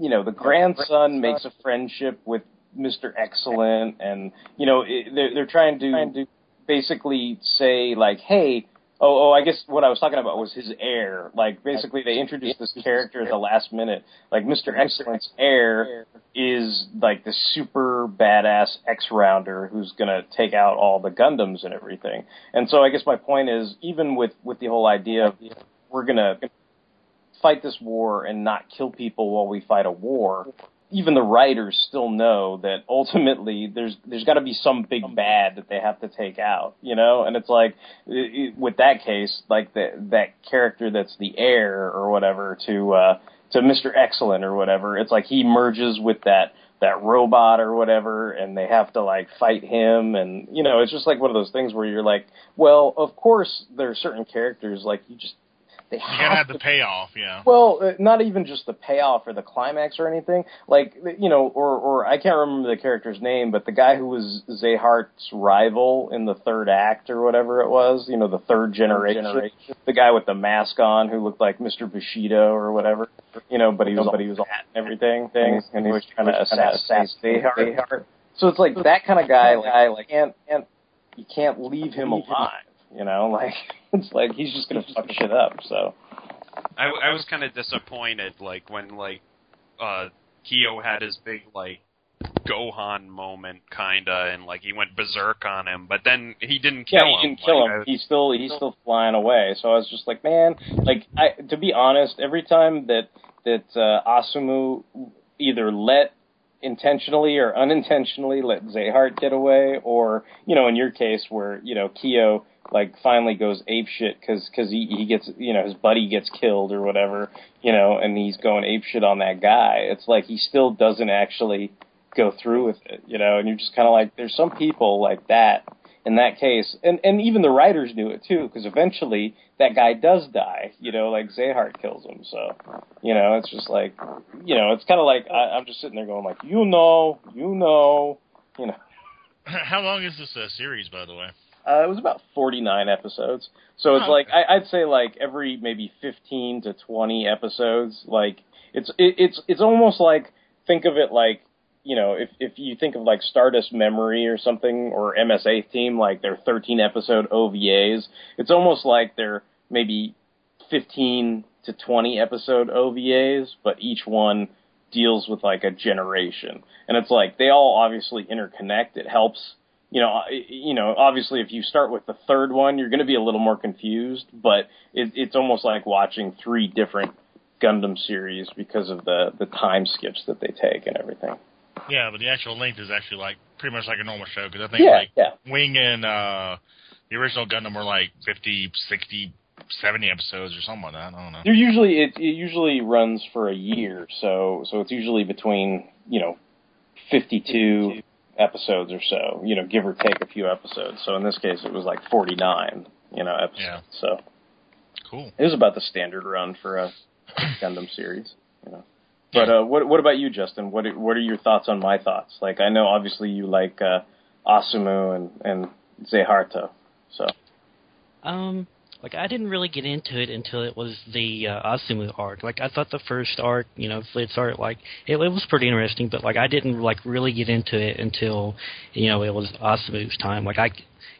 you know, the grandson makes a friendship with Mr. Excellent, and you know, it, they're they're trying to basically say like, hey, oh, oh, I guess what I was talking about was his heir. Like, basically, they introduced this character at the last minute. Like, Mr. Excellent's heir is like the super badass X rounder who's gonna take out all the Gundams and everything. And so, I guess my point is, even with with the whole idea of we're gonna fight this war and not kill people while we fight a war, even the writers still know that ultimately there's there's got to be some big bad that they have to take out, you know. And it's like i i with that case, like the, that character that's the heir or whatever to uh, to Mister Excellent or whatever. It's like he merges with that that robot or whatever, and they have to like fight him, and you know, it's just like one of those things where you're like, well, of course there are certain characters like you just they You gotta have to the payoff, yeah. well, uh, not even just the payoff or the climax or anything. Like you know, or or I can't remember the character's name, but the guy who was Zeheart's rival in the third act or whatever it was, you know, the third generation, the guy with the mask on who looked like Mr. Bushido or whatever, you know, but he was but he was all and everything, thing, and he was trying to assassinate Zeheart. So it's like that kind of guy, guy like can't can't you can't leave him alive, you know, like it's like he's just gonna fuck shit up. So. I, I was kind of disappointed, like when like uh Kio had his big like Gohan moment, kinda, and like he went berserk on him, but then he didn't kill yeah, him. he didn't kill Like, him. He's still he's still flying away. So I was just like, man, like I to be honest, every time that that uh, Asemu either let intentionally or unintentionally let Zeheart get away, or you know, in your case where you know Kio like finally goes ape shit because cause he he gets you know his buddy gets killed or whatever, you know, and he's going ape shit on that guy. It's like he still doesn't actually go through with it, you know, and you're just kind of like, there's some people like that in that case, and and even the writers knew it too, because eventually that guy does die, you know, like Zeheart kills him. So, you know, it's just like, you know, it's kind of like I, I'm just sitting there going like, you know, you know, you know. How long is this uh, series, by the way? Uh, it was about 49 episodes, so it's Oh, like I, I'd say like every maybe 15 to 20 episodes. Like it's it, it's it's almost like think of it like you know if if you think of like Stardust Memory or something or MSA Team like their 13 episode OVAs. It's almost like they're maybe 15 to 20 episode OVAs, but each one deals with like a generation, and it's like they all obviously interconnect. It helps you know, I- you know, obviously, if you start with the third one, you're going to be a little more confused. But it, it's almost like watching three different Gundam series because of the the time skips that they take and everything. Yeah, but the actual length is actually like pretty much like a normal show because I think Yeah, like yeah. Wing and uh, the original Gundam were like 50, 60, 70 episodes or something like that. I don't know. They're usually it, it usually runs for a year, so so it's usually between you know fifty two episodes or so, you know, give or take a few episodes. So in this case, it was like forty nine, you know, episodes. Yeah. So Cool. it was about the standard run for a Gundam series, you know. But uh, what what about you, Justin? What are- what are your thoughts on my thoughts? Like I know obviously you like uh, Asemu and and Zeharto, so Um, like I didn't really get into it until it was the uh, Asemu arc. Like I thought the first arc, you know, Flit's arc, like it, it was pretty interesting, but like I didn't like really get into it until you know it was Asemu's time. Like I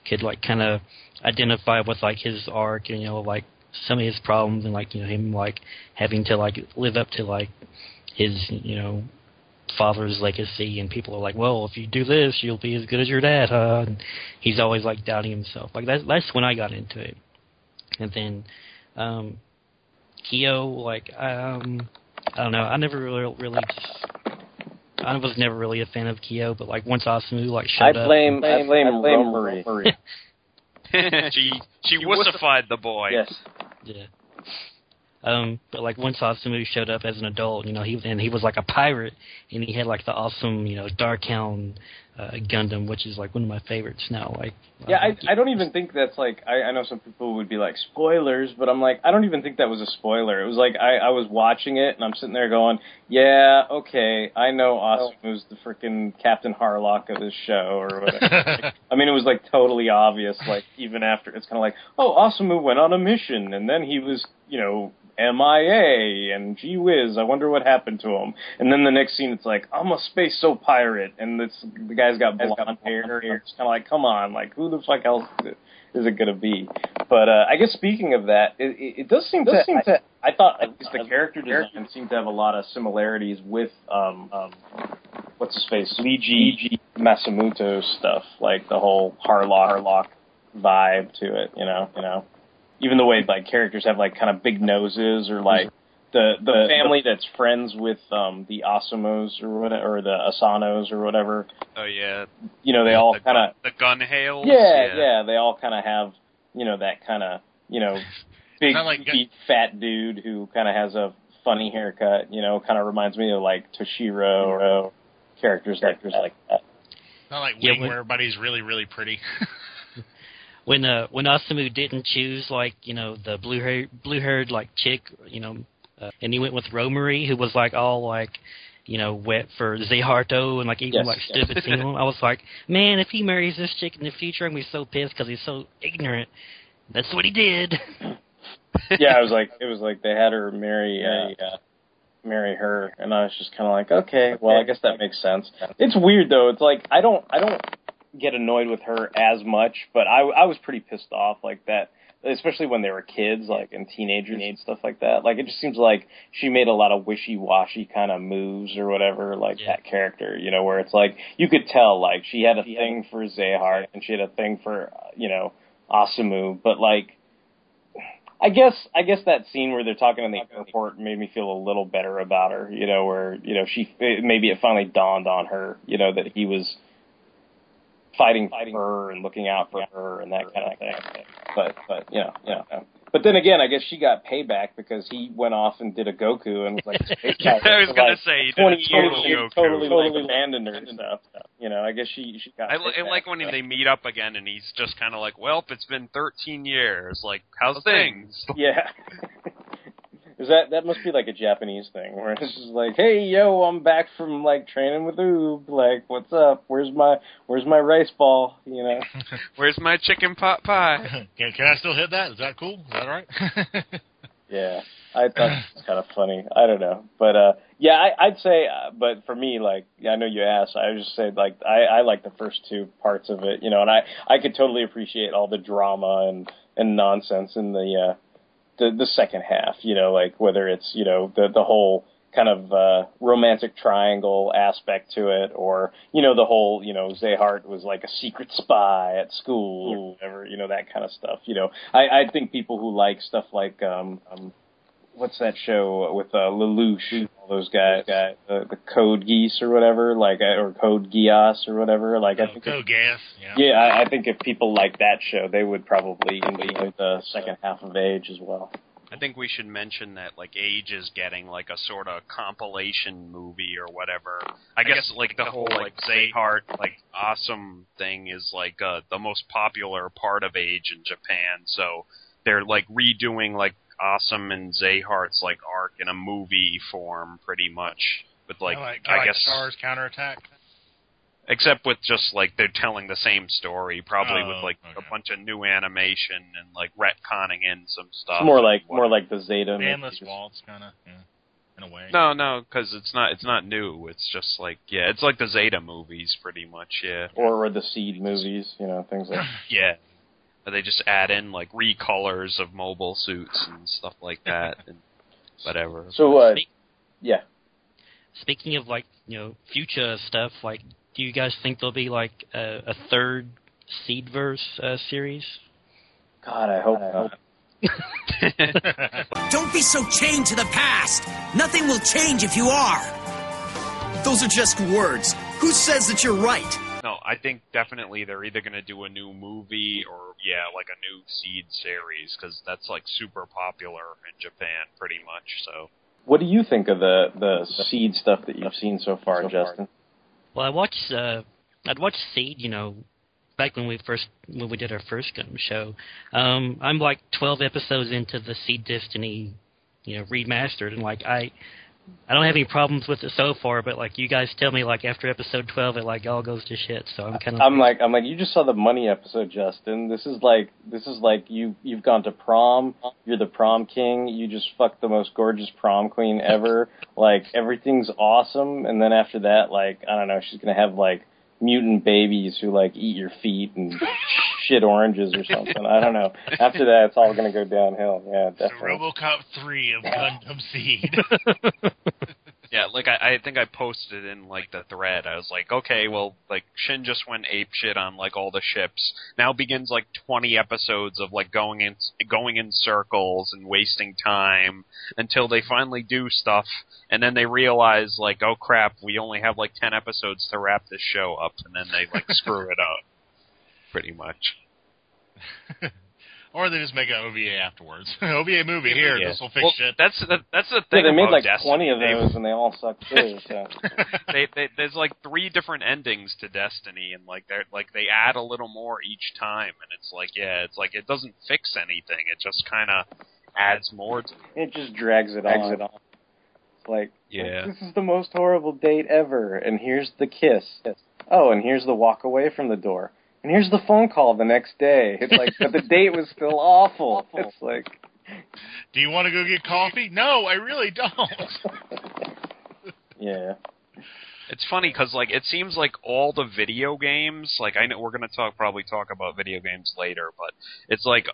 could like kind of identify with like his arc, and you know, like some of his problems, and like you know him like having to like live up to like his you know father's legacy and people are like well if you do this you'll be as good as your dad huh and he's always like doubting himself like that's that's when i got into it and then um Kio, like um I don't know, I never really really just I was never really a fan of Kio, but like once Asemu like I showed up I blame I blame, Romary. she she wussified the boy. Yes. Yeah. Um, but like once Asemu showed up as an adult, you know, he and he was like a pirate, and he had like the awesome, you know, Dark Hound uh, Gundam, which is like one of my favorites now. Like, Yeah, I I don't even think that's like I, I know some people would be like spoilers, but I'm like I don't even think that was a spoiler. It was like I I was watching it and I'm sitting there going, yeah, okay, I know Asemu's the freaking Captain Harlock of this show or whatever. I mean, it was like totally obvious. Like even after it's kind of like, oh, Asemu went on a mission and then he was you know MIA and gee whiz, I wonder what happened to him. And then the next scene, it's like I'm a space soap pirate, and this the guy's got blonde hair. It's kind of like, come on, like who the fuck else is it gonna be? But uh, I guess speaking of that, it, it, it does seem to. I, I thought at least the character design seemed to have a lot of similarities with um, um what's his face Leiji Matsumoto stuff, like the whole Harlock Harlock vibe to it. You know, you know even the way like characters have like kind of big noses or like the the family that's friends with um the Asimos or whatever or the Asanos or whatever. Oh yeah. You know, they all the, kind of the gun hails. yeah, yeah, they all kind of have you know that kind of you know big Kinda like- beefy, fat dude who kind of has a funny haircut. You know, kind of reminds me of like Tochiro or characters characters like that. Not like Yeah, when- where everybody's really, really pretty. when uh when Asemu didn't choose like you know the blue hair blue haired like chick you know uh, and he went with Romary who was like all like you know wet for Zeharto and like even Yes, like yes. stupid seeing him I was like man if he marries this chick in the future I'm gonna be so pissed because he's so ignorant that's what he did yeah, it was like it was like they had her marry uh, uh, marry her, and I was just kind of like, okay, well, I guess that makes sense. It's weird though. It's like I don't I don't get annoyed with her as much, but I I was pretty pissed off like that. Especially when they were kids, like and teenagers and stuff like that. Like it just seems like she made a lot of wishy-washy kind of moves or whatever. Like Yeah. that character, you know, where it's like you could tell like she had a thing for Zeheart and she had a thing for you know Asemu, but like I guess I guess that scene where they're talking in the airport made me feel a little better about her. You know, where you know she maybe it finally dawned on her. You know that he was fighting fighting for her and looking out for her and that kind of thing. But but you know you know. But then again, I guess she got payback because he went off and did a Goku and was like, I was gonna say, he did a twenty years, total he Goku. totally, totally abandoned her and stuff. You know, I guess she she got. I, li- I like when they meet up again and he's just kind of like, "Well, it's been 13 years. Like, how's things?" Yeah. Is that that must be like a Japanese thing where it's just like, hey yo, I'm back from like training with Oob. Like, what's up? Where's my where's my rice ball? You know? Where's my chicken pot pie? can, can I still hit that? Is that cool? Is that all right? Yeah. I thought it was kind of funny. I don't know, but uh, yeah, I, I'd say, uh, but for me, like, I know you asked, I would just say, like, I, I like the first two parts of it, you know, and I, I could totally appreciate all the drama and and nonsense in the uh, the the second half, you know, like whether it's you know the the whole kind of uh, romantic triangle aspect to it, or you know the whole you know Zeheart was like a secret spy at school or whatever, you know that kind of stuff. You know, I, I think people who like stuff like um, um what's that show with uh, Lelouch, those guys, guys uh, the Code Geese or whatever, like uh, or Code Geass or whatever. Like I Oh, think go gas. Yeah. yeah, I, I think if people like that show, they would probably enjoy the second half of Age as well. I think we should mention that like Age is getting like a sort of compilation movie or whatever. I guess like the whole like Zeheart like awesome thing is like uh, the most popular part of Age in Japan. So they're like redoing like Asemu and Zeheart's like arc in a movie form, pretty much. With like, I like, I, like guess Char's Counterattack. except with just like they're telling the same story, probably with Oh, like okay. a bunch of new animation and like retconning in some stuff. It's more like what- more like the Zeta. Endless movies. Waltz, kind of, yeah, in a way. No, no, because it's not. It's not new. It's just like yeah, it's like the Zeta movies, pretty much. Yeah, or, or the Seed movies, you know, things like. yeah. But They just add in like recolors of mobile suits and stuff like that, and whatever. So, uh, Speak- yeah, Speaking of like you know future stuff, like do you guys think there'll be like a, a third Seedverse uh, series? God, I hope not. Don't be so chained to the past. Nothing will change if you are. Those are just words. Who says that you're right? no, I think definitely they're either going to do a new movie or yeah, like a new Seed series because that's like super popular in Japan, pretty much. So What do you think of the the Seed stuff that you've seen so far, Justin? Well, I watched uh, I'd watched Seed, you know, back when we first when we did our first Gundam show. Um, I'm like 12 episodes into the Seed Destiny, you know, remastered, and like I. I don't have any problems with it so far, but like you guys tell me, like after episode twelve, it like all goes to shit. So I'm kind of. I'm like I'm like you just saw the money episode, Justin. This is like this is like you you've gone to prom. You're the prom king. You just fucked the most gorgeous prom queen ever. like everything's awesome, and then after that, like I don't know, she's gonna have like mutant babies who like eat your feet and shit oranges or something. I don't know. After that, it's all gonna go downhill. Yeah, The definitely. RoboCop three of Gundam Seed. Yeah, like I, I think I posted in like the thread. I was like, okay, well, like Shinn just went ape shit on like all the ships. Now begins like twenty episodes of like going in going in circles and wasting time until they finally do stuff, and then they realize like, oh crap, we only have like ten episodes to wrap this show up, and then they like screw it up, pretty much. Or they just make an OVA afterwards. OVA movie here. Yeah. This will fix well, shit. That's the, that's the Yeah, thing. they made like Destiny. 20 of those, and they all suck too. So. they, they, there's like three different endings to Destiny, and like they're like they add a little more each time, and it's like yeah, it's like it doesn't fix anything. It just kind of adds more to it. It just drags it on. It on. It's like, Yeah. this is the most horrible date ever, and here's the kiss. Oh, and here's the walk away from the door. And here's the phone call the next day. It's like, but the date was still awful. It's like, Do you want to go get coffee? No, I really don't. yeah. It's funny because like it seems like all the video games, like I know we're gonna talk probably talk about video games later, but it's like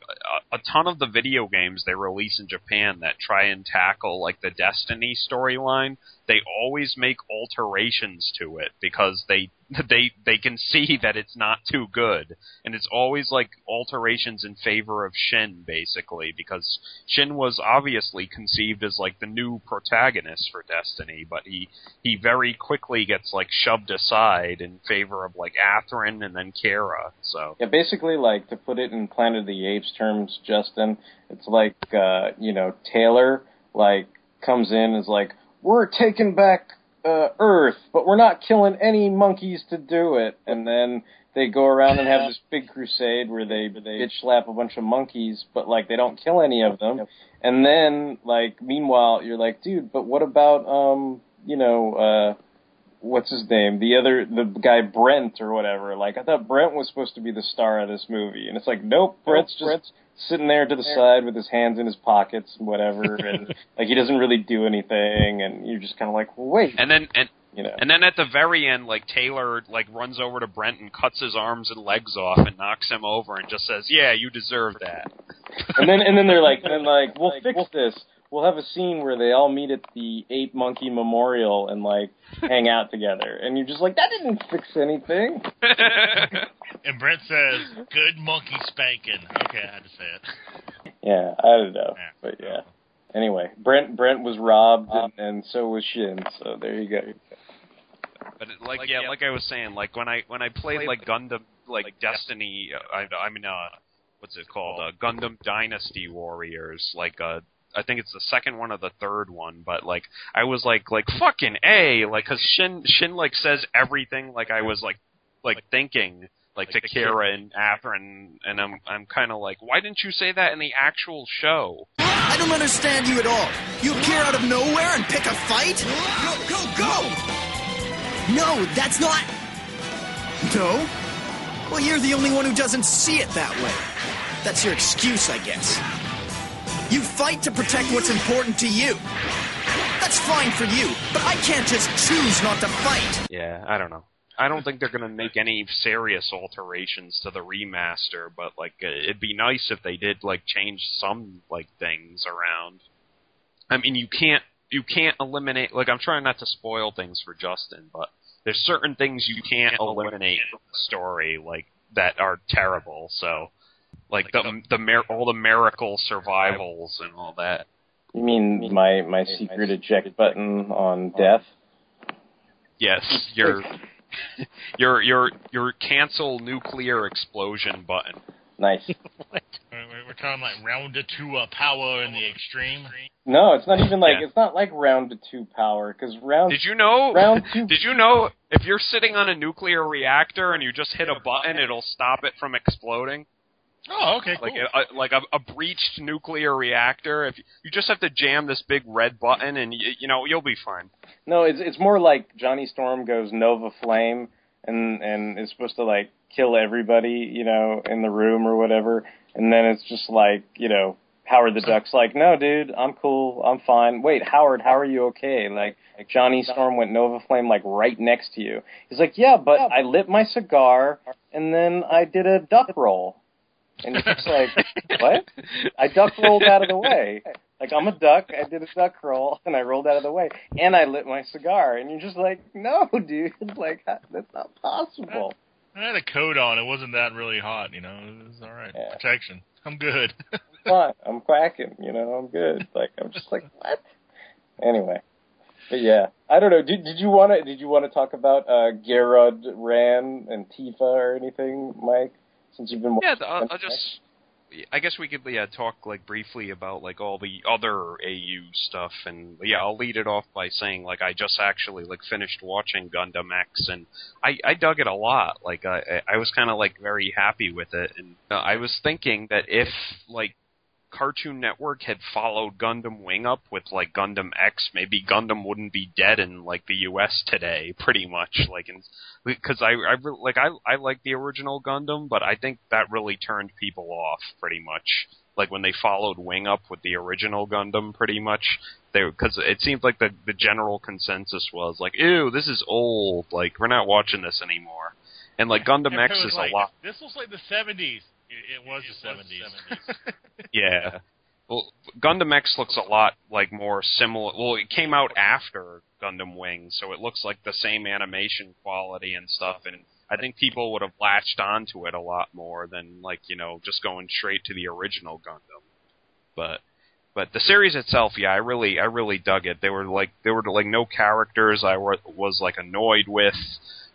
a, a ton of the video games they release in Japan that try and tackle like the Destiny storyline. They always make alterations to it because they they they can see that it's not too good, and it's always like alterations in favor of Shinn basically because Shinn was obviously conceived as like the new protagonist for Destiny, but he he very quickly gets like shoved aside in favor of like Athrun and then Kara. So Yeah, basically, like to put it in Planet of the Apes terms, Justin, it's like uh, you know Taylor like comes in and is like, we're taking back uh, Earth, but we're not killing any monkeys to do it, and then they go around and have this big crusade where they they bitch slap a bunch of monkeys, but like they don't kill any of them, and then like meanwhile you're like, dude, but what about um you know uh what's his name? The other, the guy Brent or whatever. Like I thought Brent was supposed to be the star of this movie, and it's like, nope, Brent's just sitting there to the side with his hands in his pockets and whatever, and like he doesn't really do anything, and you're just kind of like, well, wait, and then and you know, and then at the very end, like Taylor like runs over to Brent and cuts his arms and legs off and knocks him over and just says, "Yeah, you deserve that." and then and then they're like, and then like, we'll fix this. We'll have a scene where they all meet at the Ape Monkey Memorial and like hang out together, and you're just like, that didn't fix anything. and Brent says, "Good monkey spanking." Okay, I had to say it. Yeah, I don't know, but yeah. Anyway, Brent Brent was robbed, and, and so was Shinn. So there you go. But it, like, yeah, like I was saying, like when I when I played like Gundam, like Destiny, uh, I I mean, uh, what's it called? Uh, Gundam Dynasty Warriors, like uh. I think it's the second one or the third one, but like I was like like fucking a like because Shinn Shinn like says everything like I was like like thinking like to Kira and Athrun, and I'm I'm kind of like why didn't you say that in the actual show? I don't understand you at all. You appear out of nowhere and pick a fight? Go, go, go! No, that's not. No? Well, you're the only one who doesn't see it that way. That's your excuse, I guess. You fight to protect what's important to you. That's fine for you, but I can't just choose not to fight. Yeah, I don't know. I don't think they're going to make any serious alterations to the remaster, but like uh, it'd be nice if they did like change some like things around. I mean, you can't you can't eliminate like I'm trying not to spoil things for Justin, but there's certain things you can't eliminate from the story like that are terrible. So like the the mer- all the miracle survivals and all that. You mean my my secret eject button on death? Yes, your your your your cancel nuclear explosion button. Nice. We're, we're talking like round to two uh, power in the extreme. No, it's not even like Yeah. it's not like round to two power because round. Did you know? Round two. Did you know if you're sitting on a nuclear reactor and you just hit a button, it'll stop it from exploding? Oh, okay, Like cool. a, like a, a breached nuclear reactor. If you, you just have to jam this big red button, and you, you know you'll be fine. No, it's it's more like Johnny Storm goes Nova Flame and and is supposed to like kill everybody, you know, in the room or whatever, and then it's just like you know Howard the Duck's like, no, dude, I'm cool, I'm fine. Wait, Howard, how are you okay? Like, Like Johnny Storm went Nova Flame like right next to you. He's like, yeah, but I lit my cigar and then I did a duck roll. And you're just like, what? I duck rolled out of the way. Like I'm a duck. I did a duck roll and I rolled out of the way, and I lit my cigar. And you're just like, no, dude. Like that's not possible. I had a coat on. It wasn't that really hot, you know. It was all right. Yeah. Protection. I'm good. Fine. I'm quacking. You know, I'm good. Like I'm just like what? Anyway, but yeah, I don't know. Did did you want to did you want to talk about uh Garrod Ran and Tifa or anything, Mike? Since you've been Yeah, I'll, I'll just I guess we could yeah talk like briefly about like all the other AU stuff, and yeah, I'll lead it off by saying like I just actually like finished watching Gundam X, and I I dug it a lot. Like I I was kind of like very happy with it, and uh, I was thinking that if like Cartoon Network had followed Gundam Wing Up with like Gundam X, maybe Gundam wouldn't be dead in like the U.S. today, pretty much. Like, because I I re- like I I like the original Gundam, but I think that really turned people off pretty much. Like when they followed Wing Up with the original Gundam, pretty much they because it seemed like the the general consensus was like, ew, this is old. Like we're not watching this anymore. And like Gundam X is like, a lot. This was like the seventies. It, it was the seventies. Yeah. Well, Gundam X looks a lot like more similar. Well, it came out after Gundam Wing, so it looks like the same animation quality and stuff. And I think people would have latched onto it a lot more than like you know just going straight to the original Gundam. But but the series itself, yeah, I really I really dug it. There were like there were like no characters I wa- was like annoyed with.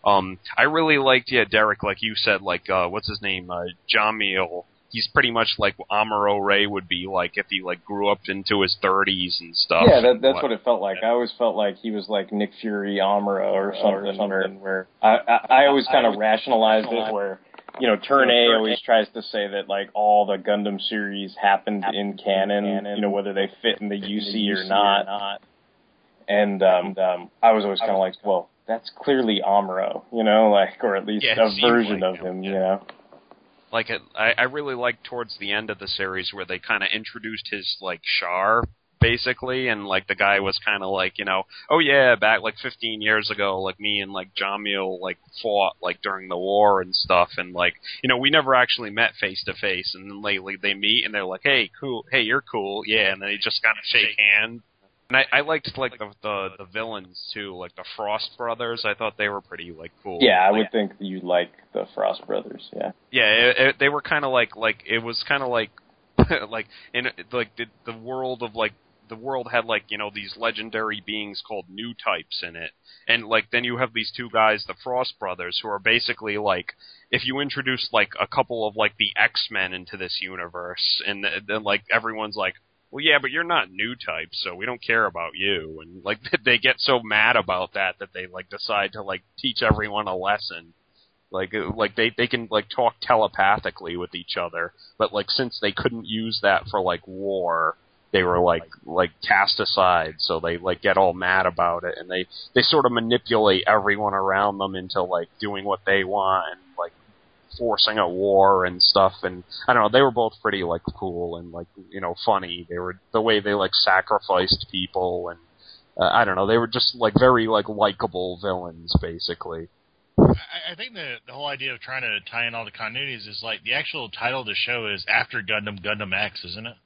Um, I really liked, yeah, Derek, like you said, like uh, what's his name, uh, Jamil. He's pretty much like Amuro Ray would be like if he like grew up into his 30s and stuff. Yeah, that, and that's what it felt like. I always felt like he was like Nick Fury Amuro or something. Where, where I, I, I always kind of rationalized it where, you know, Turn A always tries to say that like all the Gundam series happened in canon, you know, whether they fit in the UC or not. And um, um, I was always kind of like, well, that's clearly Amuro, you know, like, or at least Yeah, a version like of him, you know. like it, I, I really like towards the end of the series where they kind of introduced his like Char basically, and like the guy was kind of like you know, oh yeah, back like 15 years ago, like me and like Jamil like fought like during the war and stuff, and like you know we never actually met face to face, and then lately they meet and they're like, hey, cool, hey, you're cool, yeah, and then they just kind of shake hands. And I, I liked like the, the the villains too, like the Frost brothers. I thought they were pretty like cool. Yeah, I would think you'd like the Frost brothers, yeah. yeah, it, it, they were kind of like like it was kind of like like in like the the world of like the world had like you know these legendary beings called new types in it, and like then you have these two guys, the Frost brothers, who are basically like if you introduce like a couple of like the X Men into this universe, and then like everyone's like. Well, yeah, but you're not new type, so we don't care about you. And like they get so mad about that that they like decide to like teach everyone a lesson. Like uh, like they they can like talk telepathically with each other. But like since they couldn't use that for like war they were like like cast aside. So they like get all mad about it. And they they sort of manipulate everyone around them into like doing what they want. And forcing a war and stuff and I don't know they were both pretty like cool and like you know funny they were the way they like sacrificed people and uh, I don't know they were just like very like likable villains basically I, I think the the whole idea of trying to tie in all the continuities is like the actual title of the show is After Gundam Gundam X, isn't it?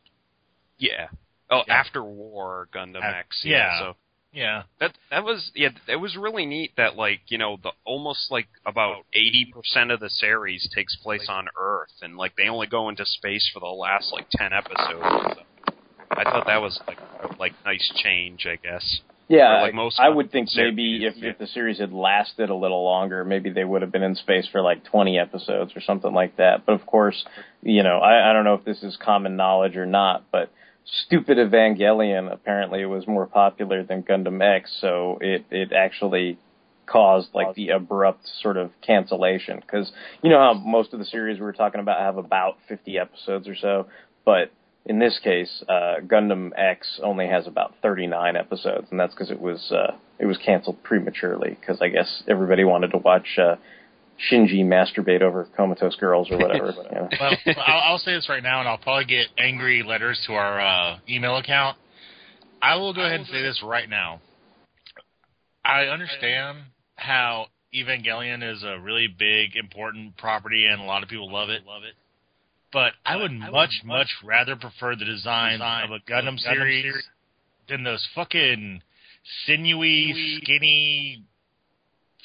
Yeah. Oh, Yeah. after war Gundam Af- X. yeah. Yeah. So Yeah. that that was yeah, it was really neat that like you know the almost like about eighty percent of the series takes place on Earth, and like they only go into space for the last like ten episodes. So I thought that was like a, like nice change, I guess. Yeah, Or, like most I would think series, maybe if, yeah. if the series had lasted a little longer, maybe they would have been in space for like 20 episodes or something like that. But of course, you know, I, I don't know if this is common knowledge or not, but stupid Evangelion apparently was more popular than Gundam X, so it it actually caused like the abrupt sort of cancellation. Because you know how most of the series we were talking about have about 50 episodes or so, but in this case, uh, Gundam X only has about 39 episodes, and that's because it was uh, it was canceled prematurely because I guess everybody wanted to watch uh, Shinji masturbate over comatose girls or whatever. you know. Well, I'll, I'll say this right now, and I'll probably get angry letters to our uh, email account. I will go ahead and say this right now. I understand how Evangelion is a really big, important property, and a lot of people love it. Love it. But I would much, much rather prefer the design of a Gundam series than those fucking sinewy, skinny.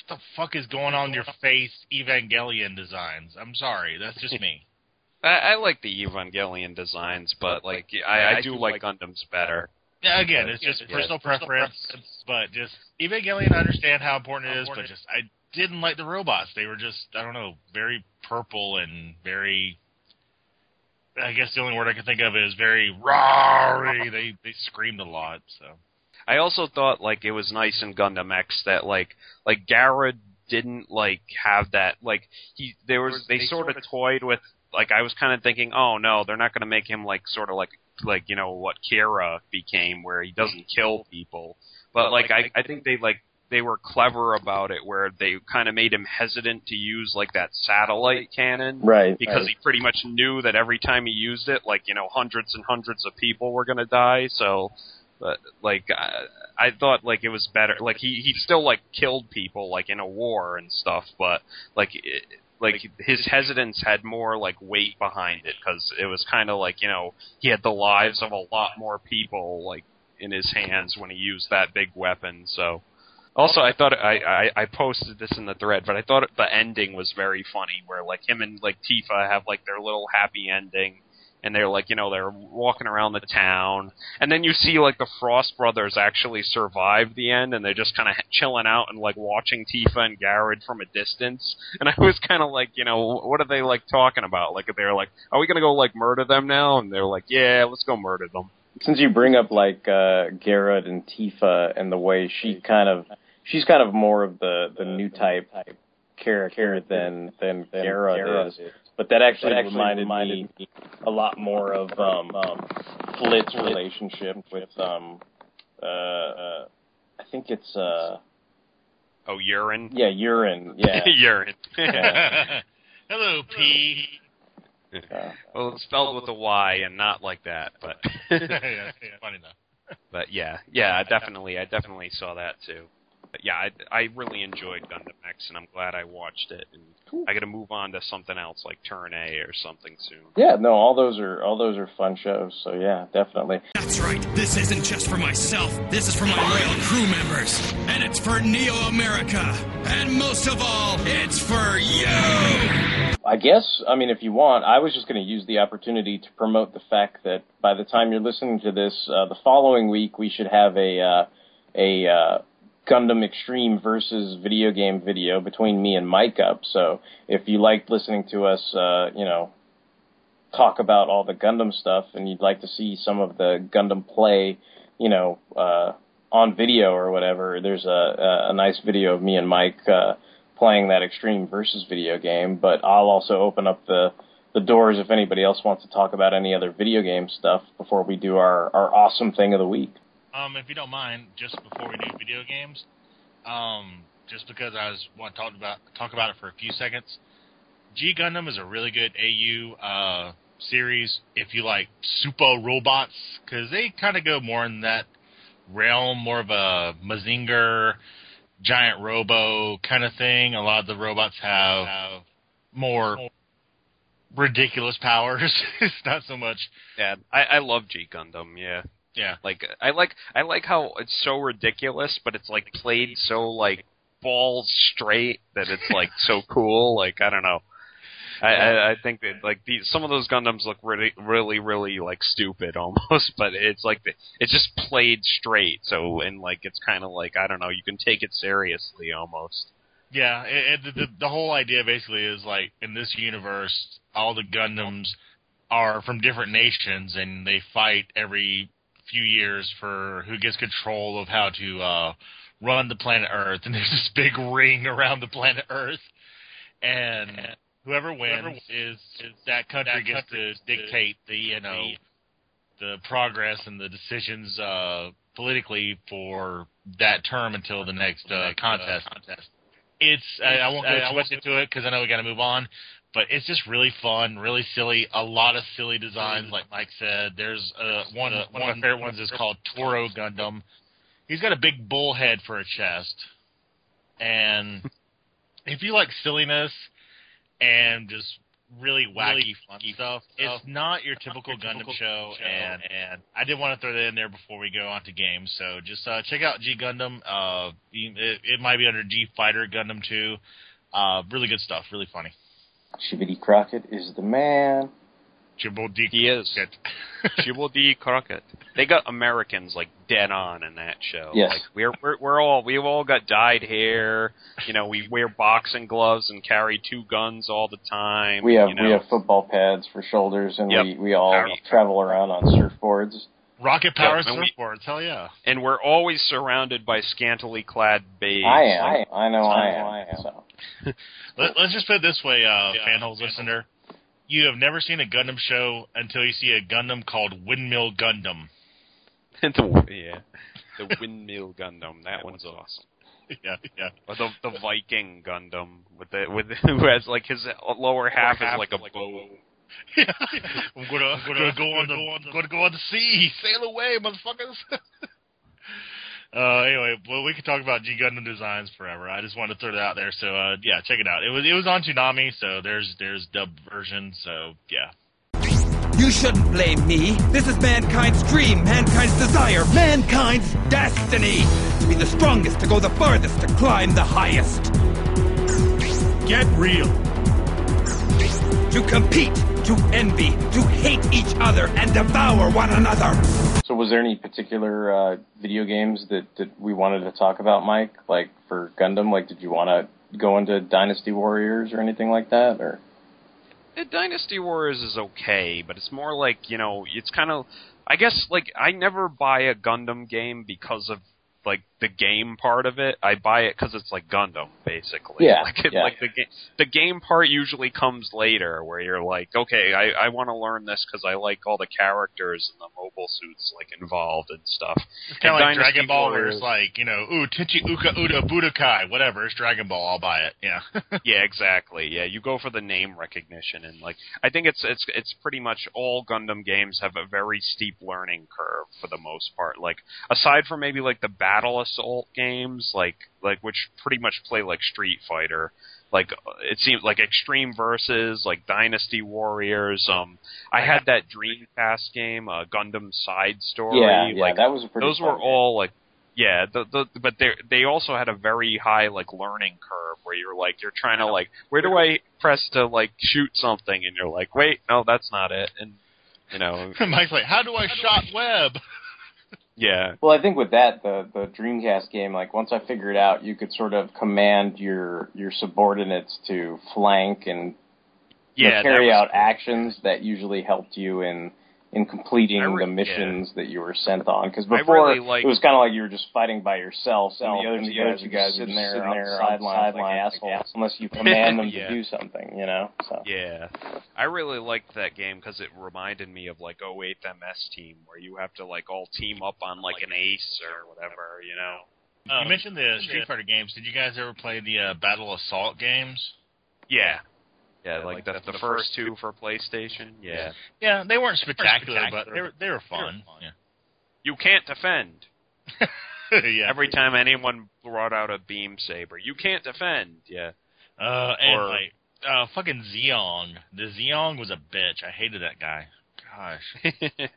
What the fuck is going on in your face Evangelion designs? I'm sorry, that's just me. I, I like the Evangelion designs, but like I, I do like Gundams better. Yeah, again, it's just Yeah. personal preference, but just Evangelion, I understand how important it is, but just I didn't like the robots. They were just I don't know, very purple and very I guess the only word I can think of is very roary. They they screamed a lot. So I also thought like it was nice in Gundam X that like like Garrod didn't like have that like he there was they, sort of toyed with like I was kind of thinking oh no they're not going to make him like sort of like like you know what Kira became where he doesn't kill people but like I I think they like they were clever about it where they kind of made him hesitant to use like that satellite cannon Right. because right. he pretty much knew that every time he used it like you know hundreds and hundreds of people were going to die so but like I, I thought like it was better like he he still like killed people like in a war and stuff but like it, like his hesitance had more like weight behind it because it was kind of like you know he had the lives of a lot more people like in his hands when he used that big weapon so. Also, I thought I, I I posted this in the thread, but I thought the ending was very funny, where like him and like Tifa have like their little happy ending, and they're like you know they're walking around the town, and then you see like the Frost brothers actually survive the end, and they're just kind of chilling out and like watching Tifa and Garrod from a distance, and I was kind of like you know what are they like talking about? Like they're like, are we gonna go like murder them now? And they're like, yeah, let's go murder them. Since you bring up like uh Garrod and Tifa and the way she kind of she's kind of more of the the new type character than than than Garrod is. But that actually, reminded, me a lot more of um, um Flit's relationship with um uh, uh I think it's uh Oh, urine. yeah urine yeah urine. hello P. Uh, well, it's spelled with a Y and not like that, but yeah, yeah, funny though. but yeah, yeah, I definitely, I definitely saw that too. But yeah, I, I really enjoyed Gundam X, and I'm glad I watched it. And I got to move on to something else like Turn A or something soon. yeah no all those are all those are fun shows so yeah definitely That's right. This isn't just for myself. This is for my loyal crew members. And it's for Neo America. And most of all, it's for you! I guess, I mean, if you want, I was just going to use the opportunity to promote the fact that by the time you're listening to this, uh, the following week we should have a uh, a uh, Gundam Extreme versus video game video between me and Mike up. So if you liked listening to us, uh, you know, talk about all the Gundam stuff, and you'd like to see some of the Gundam play, you know, uh, on video or whatever, there's a, a, nice video of me and Mike. Uh, playing that Extreme versus video game, but I'll also open up the the doors if anybody else wants to talk about any other video game stuff before we do our our awesome thing of the week. Um, if you don't mind, just before we do video games, um, just because I was want to talk about talk about it for a few seconds. G Gundam is a really good AU uh, series if you like super robots because they kind of go more in that realm, more of a Mazinger, giant robo kind of thing. A lot of the robots have, have more ridiculous powers. it's not so much. Yeah, I, I love G Gundam. Yeah, Yeah. like I like I like how it's so ridiculous, but it's like played so like balls straight that it's like so cool. Like I don't know. I, I, I think that like these some of those Gundams look really, really, really like stupid almost, but it's like the, it's just played straight. So and like it's kind of like I don't know, you can take it seriously almost. Yeah, it, it, the, the whole idea basically is like in this universe, all the Gundams are from different nations, and they fight every few years for who gets control of how to uh, run the planet Earth. And there's this big ring around the planet Earth, and whoever wins is, is that country gets to dictate the you know the progress and the decisions uh, politically for that term until the next uh, contest. contest It's I, I won't go too much into it because I know we got to move on. But it's just really fun, really silly. A lot of silly designs, like Mike said. There's uh, one one of my favorite ones is called Toro Gundam. He's got a big bull head for a chest, and if you like silliness and just really wacky fun stuff, it's not your typical Gundam show. And and I did want to throw that in there before we go on to games. So just uh, check out G Gundam. Uh, it, it might be under G Fighter Gundam too. Uh, really good stuff. Really funny. Chibodee Crocket is the man. Jibble D. He is. Jibble D. Crockett. They got Americans like dead on in that show. Yes. Like we're we're we're all we've all got dyed hair. You know, we wear boxing gloves and carry two guns all the time. We have you know? we have football pads for shoulders, and Yep. we we all Power- travel around on surfboards. Rocket power Yeah, and we- surfboards. Hell yeah. and we're always surrounded by scantily clad babes. I am. Like, I, I know. I am. I am. So. Let, let's just put it this way, uh, fanholes listener. You have never seen a Gundam show until you see a Gundam called Windmill Gundam. the, yeah, the windmill Gundam. That one's awesome. yeah, yeah. Or the the Viking Gundam with the with who has like his lower half is like a bow. I'm gonna, I'm gonna go on the, gonna go on the sea, sail away, motherfuckers. Uh, anyway, well, we could talk about G Gundam designs forever. I just wanted to throw that out there. So, uh, yeah, check it out. It was, it was on Toonami, so there's, there's dub version. So, yeah. You shouldn't blame me. This is mankind's dream, mankind's desire, mankind's destiny. To be the strongest, to go the farthest, to climb the highest. Get real. To compete, to envy, to hate each other and devour one another. So, was there any particular uh, video games that, that we wanted to talk about, Mike? Like for Gundam, like did you want to go into Dynasty Warriors or anything like that, or? Uh, Dynasty Warriors is okay, but it's more like you know, it's kind of. I guess like I never buy a Gundam game because of like the game part of it. I buy it because it's like Gundam, basically. Yeah, Like, it, yeah. like the game. The game part usually comes later, where you're like, okay, I I want to learn this because I like all the characters and the mobile suits like involved and stuff. It's kind of like Dynasty Dragon Ball, where it's like, you know, ooh, Tenchi Uka Uda Budokai, whatever. It's Dragon Ball. I'll buy it. Yeah. yeah, exactly. Yeah, you go for the name recognition, and like I think it's it's it's pretty much all Gundam games have a very steep learning curve for the most part. Like aside from maybe like the Battle Assault games, like like which pretty much play like Street Fighter. Like it seems like Extreme Versus, like Dynasty Warriors. Um, I had that Dreamcast game, uh, Gundam Side Story. Yeah, yeah, like that was a pretty those fun were game. all like yeah, the, the but they they also had a very high like learning curve where you're like you're trying to like where do I press to like shoot something and you're like wait no that's not it and you know Mike's like, how do I shot web? Yeah Well, I think with that, the the Dreamcast game, like once I figured out, you could sort of command your your subordinates to flank and Yeah, carry out cool. actions that usually helped you in in completing re- the missions that you were sent on. Because before really like- it was kind of like you were just fighting by yourself, and the other and two the guys, other you two guys guys sitting there, sitting on there the on sideline, sideline like like assholes, assholes. unless you command them Yeah. to do something, you know. So yeah I really liked that game because it reminded me of like 08 MS Team where you have to like all team up on like an ace or whatever you know you mentioned the Street Fighter games. Did you guys ever play the uh, Battle Assault games? yeah yeah like, the, the, first two for PlayStation yeah Yeah, they weren't spectacular, spectacular, but they were they were fun. you can't defend Yeah. yeah. Every time anyone brought out a beam saber, you can't defend. Yeah. Uh, and Or- like uh, fucking Zeong. The Zeong was a bitch. I hated that guy. Gosh.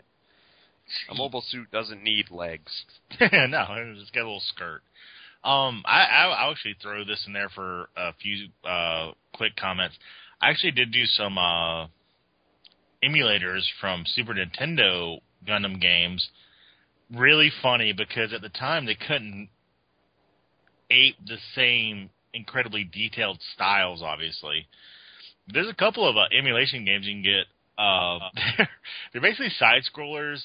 a mobile suit doesn't need legs. no, it just got a little skirt. Um, I, I I'll actually throw this in there for a few uh quick comments. I actually did do some uh emulators from Super Nintendo Gundam games. Really funny because at the time they couldn't ape the same incredibly detailed styles. Obviously, there's a couple of uh, emulation games you can get. Uh, they're, they're basically side scrollers,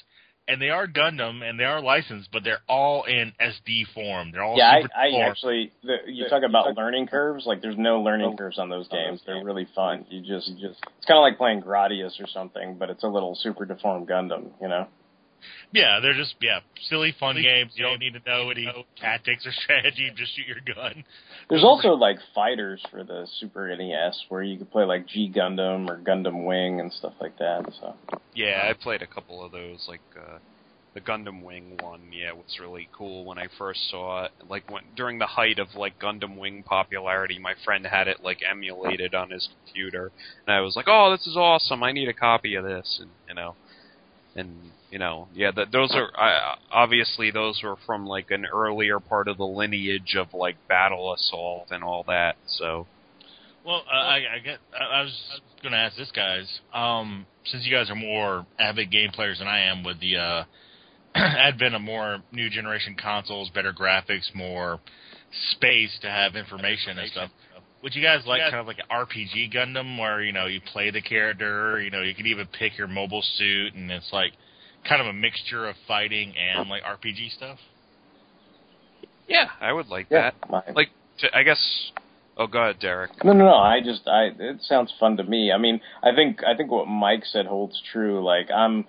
and they are Gundam and they are licensed, but they're all in SD form. They're all yeah, super I, I actually the, you talk about learning curves. Like, there's no learning oh, curves on those games. They're really fun. You just, you just it's kind of like playing Gradius or something, but it's a little super deformed Gundam. You know. Yeah, they're just yeah silly fun games. You don't need to know any tactics or strategy. Just shoot your gun. There's also like fighters for the Super NES where you could play like G Gundam or Gundam Wing and stuff like that. So Yeah, I played a couple of those, like uh, the Gundam Wing one. Yeah, was really cool when I first saw it. Like when during the height of like Gundam Wing popularity, my friend had it like emulated on his computer, and I was like, "Oh, this is awesome! I need a copy of this." And you know, and you know, yeah, that those are I, obviously those were from like an earlier part of the lineage of like Battle Assault and all that. So Well, uh, I, I get. I, I was going to ask this guys. Um, since you guys are more avid game players than I am, with the uh, advent of more new generation consoles, better graphics, more space to have information and stuff. Would you guys like kind of like an RPG Gundam where you know you play the character, you know you can even pick your mobile suit, and it's like kind of a mixture of fighting and like RPG stuff? Yeah, I would like Yeah, that. mine. Like, to, I guess. Oh, go ahead, Derek. No, no, no. I just, I. It sounds fun to me. I mean, I think, I think what Mike said holds true. Like, I'm,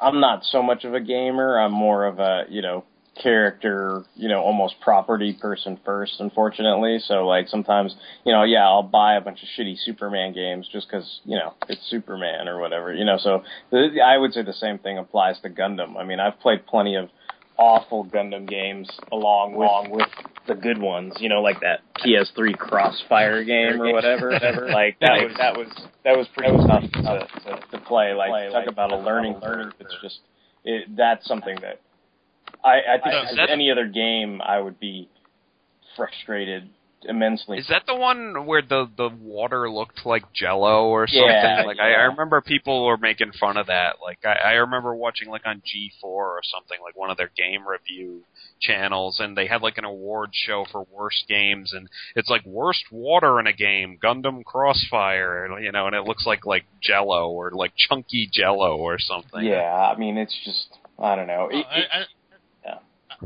I'm not so much of a gamer. I'm more of a, you know, character, you know, almost property person first. Unfortunately, so like sometimes, you know, yeah, I'll buy a bunch of shitty Superman games just because, you know, it's Superman or whatever. You know, so the, I would say the same thing applies to Gundam. I mean, I've played plenty of awful Gundam games along with, along with the good ones, you know, like that PS3 Crossfire game or whatever. whatever. Like that was that was that was pretty tough to, to, to play. Like talk about a learning curve. It's just it, that's something that I, I think Is if that- any other game I would be frustrated immensely. Is that the one where the the water looked like Jello or something? Yeah, like I, I remember people were making fun of that. Like I, I remember watching like on G4 or something, like one of their game review channels, and they had like an award show for worst games, and it's like worst water in a game, Gundam Crossfire, you know, and it looks like like Jello or like chunky Jello or something. Yeah, I mean it's just I don't know. It- I, it- I, yeah.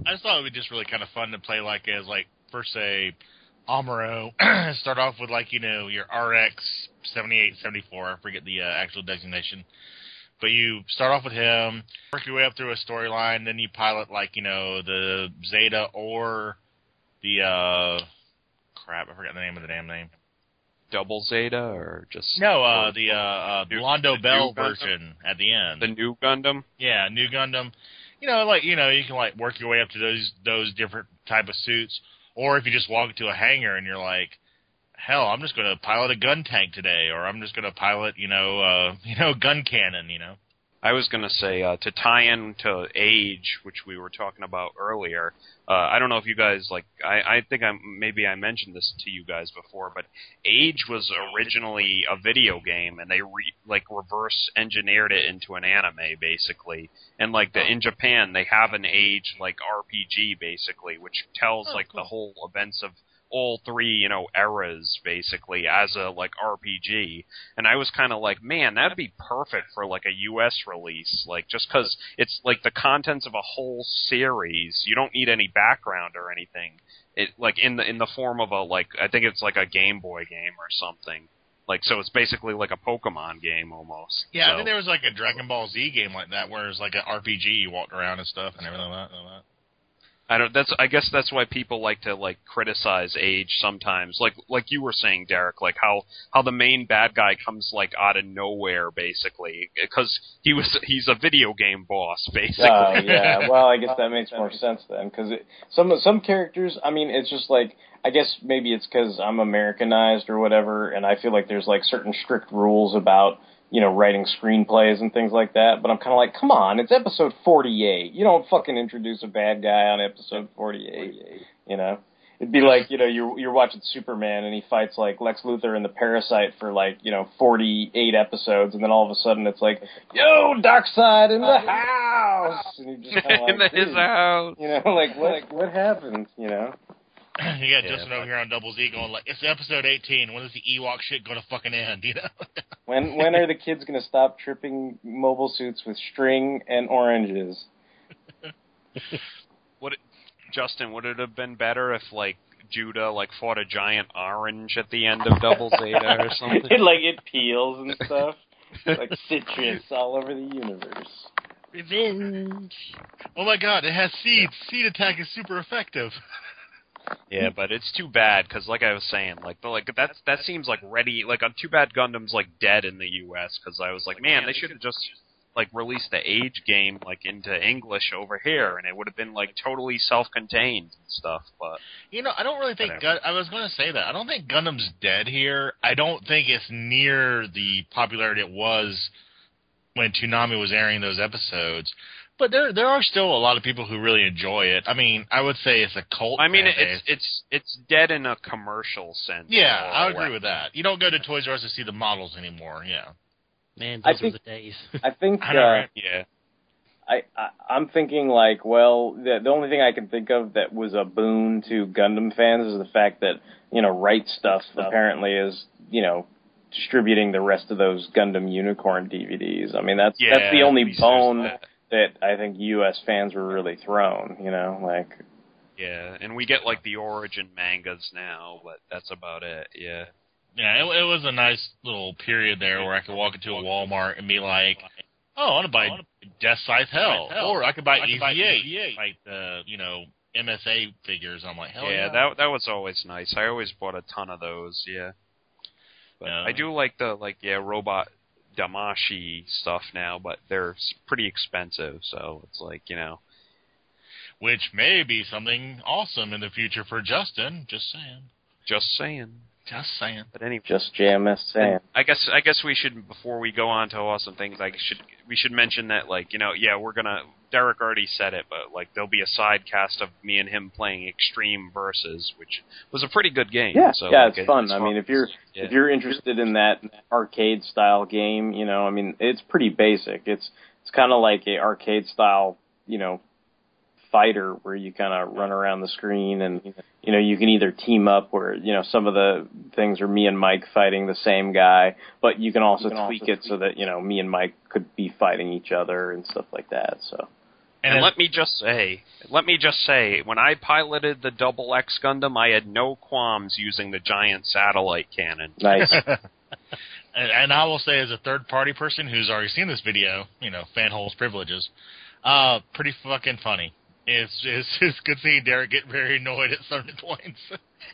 I just thought it would be just really kind of fun to play like as like first say Amuro start off with like you know your RX seventy eight seventy four I forget the uh, actual designation, but you start off with him, work your way up through a storyline, then you pilot like you know the Zeta or the uh crap I forgot the name of the damn name. Double Zeta or just No, uh or the uh, uh New- Londo the Bell Gundam? version at the end. the Nu Gundam. Yeah, Nu Gundam. You know, like you know, you can like work your way up to those those different type of suits, or if you just walk into a hangar and you're like, hell, I'm just going to pilot a Guntank today, or I'm just going to pilot, you know, uh, you know, Guncannon. You know. I was going to say uh, to tie in to age, which we were talking about earlier. Uh, I don't know if you guys like. I, I think I maybe I mentioned this to you guys before, but Age was originally a video game, and they re, like reverse engineered it into an anime, basically. And like the in Japan, they have an Age like RPG, basically, which tells Oh, like cool. the whole events of all three, you know, eras basically as a like RPG. And I was kind of like, man, that'd be perfect for like a US release, like just cuz it's like the contents of a whole series. You don't need any background or anything. It like in the in the form of a like I think it's like a Game Boy game or something. Like so it's basically like a Pokemon game almost. Yeah, I So- think there was like a Dragon Ball Z game like that, where it's like an RPG, you walked around and stuff and everything like that. and all that. I don't. That's. I guess that's why people like to like criticize age sometimes. Like like you were saying, Derek. Like how how the main bad guy comes like out of nowhere, basically, because he was he's a video game boss, basically. Oh yeah. Well, I guess that makes more sense then, because some some characters. I mean, it's just like I guess maybe it's because I'm Americanized or whatever, and I feel like there's like certain strict rules about you know writing screenplays and things like that. But I'm kind of like, come on, it's episode 48. You don't fucking introduce a bad guy on episode 48. You know. It'd be like you know you're you're watching Superman and he fights like Lex Luthor and the Parasite for like you know 48 episodes and then all of a sudden it's like yo Darkseid in the uh-huh. house and you just kind of in like the, his house. you know like what what happened you know you got Justin over here on Double Z going like, "It's episode 18. When is the Ewok shit going to fucking end?" You know. when when are the kids gonna stop tripping mobile suits with string and oranges Would it, Justin? Would it have been better if like Judau like fought a giant orange at the end of Double Zeta or something? it like it peels and stuff like citrus all over the universe Revenge. oh my god, it has seeds. Seed attack is super effective. Yeah, but it's too bad because, like I was saying, like the like that that seems like ready. Like uh, too bad Gundam's like dead in the U.S. because I was like, man, they should have just like released the Age game like into English over here, and it would have been like totally self-contained and stuff. But You know, I don't really think. Gun- I was going to say that. I don't think Gundam's dead here. I don't think it's near the popularity it was when Toonami was airing those episodes. But there there are still a lot of people who really enjoy it. I mean, I would say it's a cult. I mean, it's it's it's dead in a commercial sense. yeah, I or agree with that. You don't go to Toys R Us to see the models anymore. Yeah, Man, I those think- were the days. I think I know, uh, right? Yeah. I, I I'm thinking like, well, the the only thing I can think of that was a boon to Gundam fans is the fact that you know Right Stuff apparently is you know distributing the rest of those Gundam Unicorn DVDs. I mean that's Yeah, that's the only bone there's that I think U.S. fans were really thrown. You know, like Yeah, and we get like the origin mangas now, but that's about it. Yeah. yeah. It, it was a nice little period there where I could walk into a Walmart and be like, "Oh, I want to buy Deathscythe Hell," or I could buy EVA, like the you know MSA figures. I'm like, hell yeah, yeah, that that was always nice. I always bought a ton of those. Yeah. But Yeah. I do like the like yeah robot Damashii stuff now, but they're pretty expensive. So it's like you know. which may be something awesome in the future for Justin. Just saying. Just saying. Just saying. But anyway. just JMS saying. I guess I guess we should before we go on to awesome things. I should we should mention that like you know yeah we're gonna Derek already said it but like there'll be a side cast of me and him playing Extreme Versus which was a pretty good game. Yeah, so, yeah, like, it's fun. I mean, if you're yeah. if you're interested in that arcade style game, you know, I mean, it's pretty basic. It's it's kind of like a arcade style, you know, fighter where you kind of run around the screen and you know you can either team up where you know some of the things are me and Mike fighting the same guy, but you can also tweak it so that you know me and Mike could be fighting each other and stuff like that. So And, let me just say, let me just say, when I piloted the Double X Gundam, I had no qualms using the giant satellite cannon. nice. and, and I will say, as a third party person who's already seen this video, you know, fan fanholes privileges, uh, pretty fucking funny. It's it's, it's good seeing Derek get very annoyed at certain points.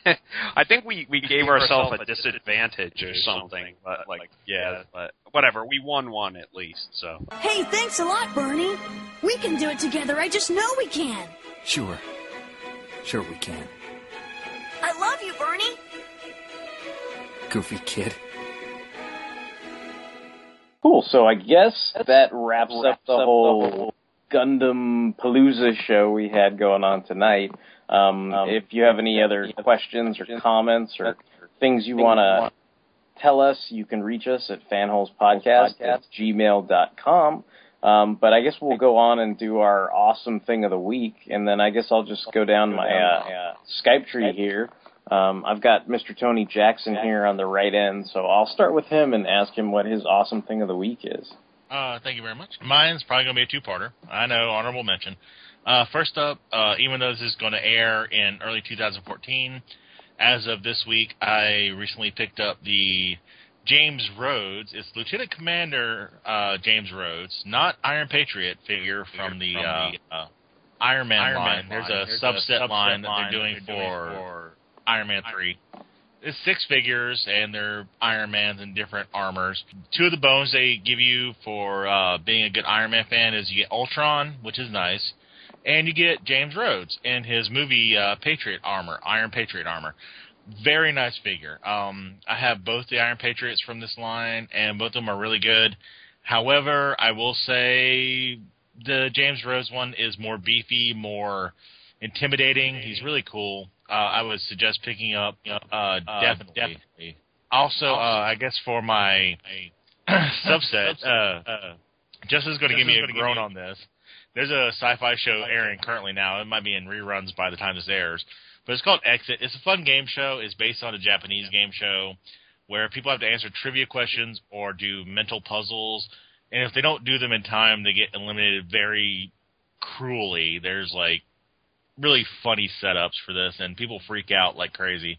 I think we we gave ourselves a disadvantage or something, but like yeah, but whatever, we won one at least. So Hey, thanks a lot, Bernie. We can do it together. I just know we can. Sure. Sure we can. I love you, Bernie. Goofy kid. Cool. So I guess that wraps up the whole Gundam Palooza show we had going on tonight. Um, if you have any other questions or comments or things you want to tell us, you can reach us at fanholespodcast at gmail.com. Um, but I guess we'll go on and do our awesome thing of the week, and then I guess I'll just go down my uh, Skype tree here. Um, I've got Mr. Tony Jackson here on the right end, so I'll start with him and ask him what his awesome thing of the week is. Uh, thank you very much. Mine's probably going to be a two-parter. I know, honorable mention. Uh, first up, uh, even though this is going to air in early 2014, as of this week, I recently picked up the James Rhodes. It's Lieutenant Commander uh, James Rhodes, not Iron Patriot figure from the uh, uh, Iron Man Iron line. Man There's, line. a There's a subset, subset line that they're doing that they're doing for Iron Man 3. It's six figures, and they're Iron Mans in different armors. Two of the bones they give you for uh, being a good Iron Man fan is you get Ultron, which is nice, and you get James Rhodes in his movie uh, Patriot armor, Iron Patriot armor. Very nice figure. Um, I have both the Iron Patriots from this line, and both of them are really good. However, I will say the James Rhodes one is more beefy, more intimidating. He's really cool. Uh, I would suggest picking up uh, definitely. definitely. Also, uh, I guess for my subset, uh, Justin's going to give me a groan on this. There's a sci-fi show airing currently now. It might be in reruns by the time this airs, but it's called Exit. It's a fun game show. It's based on a Japanese game show where people have to answer trivia questions or do mental puzzles, and if they don't do them in time, they get eliminated very cruelly. There's like really funny setups for this, and people freak out like crazy.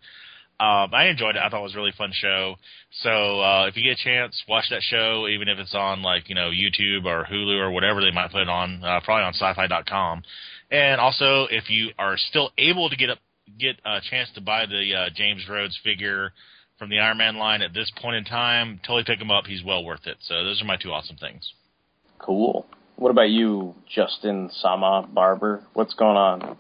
Um, I enjoyed it. I thought it was a really fun show. So uh, if you get a chance, watch that show, even if it's on like you know YouTube or Hulu or whatever they might put it on. Uh, probably on Sci-Fi.com. And also, if you are still able to get up, get a chance to buy the uh, James Rhodes figure from the Iron Man line at this point in time, totally pick him up. He's well worth it. So those are my two awesome things. Cool. What about you, Justin Sama Barber? What's going on?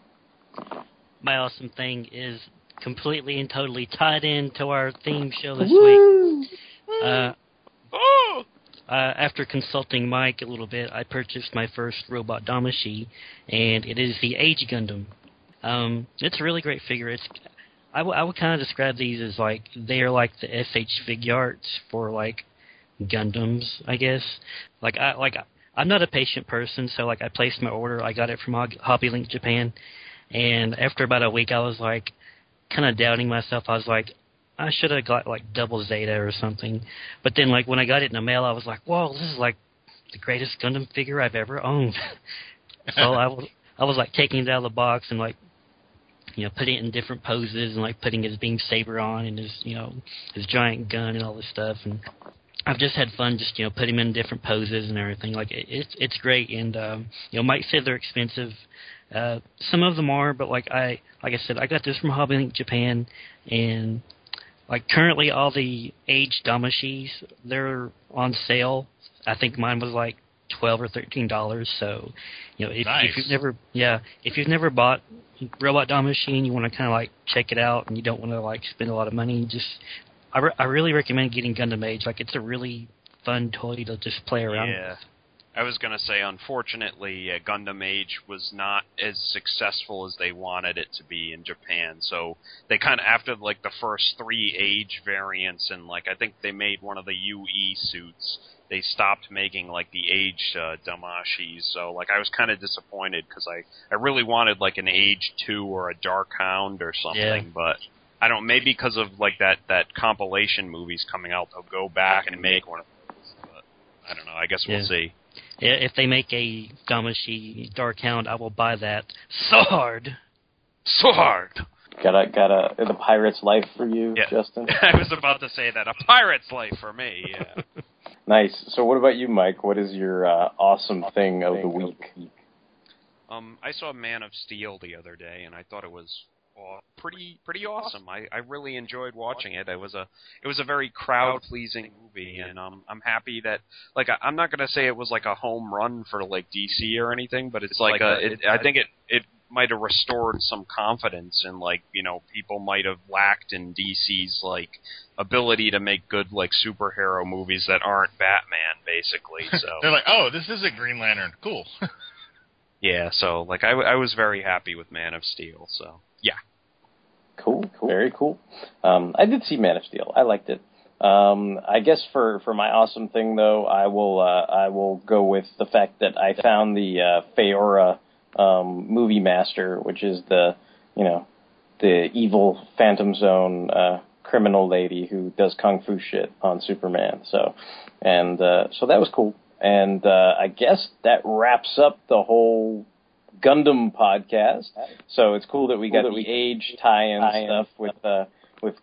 My awesome thing is completely and totally tied into our theme show this Woo! week. Uh, uh, after consulting Mike a little bit, I purchased my first robot Damashii, and it is the Age Gundam. Um, it's a really great figure. It's I, w- I would kind of describe these as like they're like the SH Figuarts for like Gundams, I guess. Like I like I'm not a patient person, so like I placed my order. I got it from Hog- Hobby Link Japan, and after about a week, I was like kind of doubting myself. I was like, I should have got like double Zeta or something. But then like when I got it in the mail, I was like, whoa, this is like the greatest Gundam figure I've ever owned. so I was I was like taking it out of the box and like you know putting it in different poses and like putting his beam saber on and his you know his giant gun and all this stuff and I've just had fun just you know putting him in different poses and everything like it, it's it's great and um you know Mike said they're expensive uh some of them are but like I like I said I got this from Hobby Link Japan and like currently all the age damashiis they're on sale I think mine was like twelve or thirteen dollars so you know if, Nice. if you've never yeah if you've never bought robot damashii and you want to kind of like check it out and you don't want to like spend a lot of money just I, re- I really recommend getting Gundam Age like it's a really fun toy to just play around Yeah. with I was gonna say, unfortunately, uh, Gundam Age was not as successful as they wanted it to be in Japan. So they kind of after like the first three Age variants, and like I think they made one of the UE suits. They stopped making like the Age uh, Damashiis. So like I was kind of disappointed because I I really wanted like an Age two or a Dark Hound or something, Yeah. but. I don't. Maybe because of like that that compilation movies coming out, they'll go back and make one of those. But I don't know. I guess we'll Yeah. see. Yeah, if they make a Damashii Dark Hound I will buy that sword Sword. Got a got a the pirate's life for you, Yeah. Justin. I was about to say that a pirate's life for me. Yeah. nice. So, what about you, Mike? What is your uh, awesome thing of the week? um, I saw Man of Steel the other day, and I thought it was pretty pretty awesome. I, I really enjoyed watching it. It was a it was a very crowd pleasing movie, and um, I'm happy that like I, I'm not gonna say it was like a home run for like DC or anything, but it's like a it, I think it it might have restored some confidence and like you know people might have lacked in DC's like ability to make good like superhero movies that aren't Batman basically. So They're like, oh, this is a Green Lantern. Cool. yeah, so like I, w- I was very happy with Man of Steel. So yeah, Cool, cool, very cool. Um, I did see Man of Steel. I liked it. Um, I guess for, for my awesome thing though, I will uh, I will go with the fact that I found the uh, Faora um, movie master, which is the you know the evil Phantom Zone uh, criminal lady who does kung fu shit on Superman. So and uh, so that was cool. And uh, I guess that wraps up the whole Gundam podcast. So it's cool that we got that the age tie-in stuff with uh, with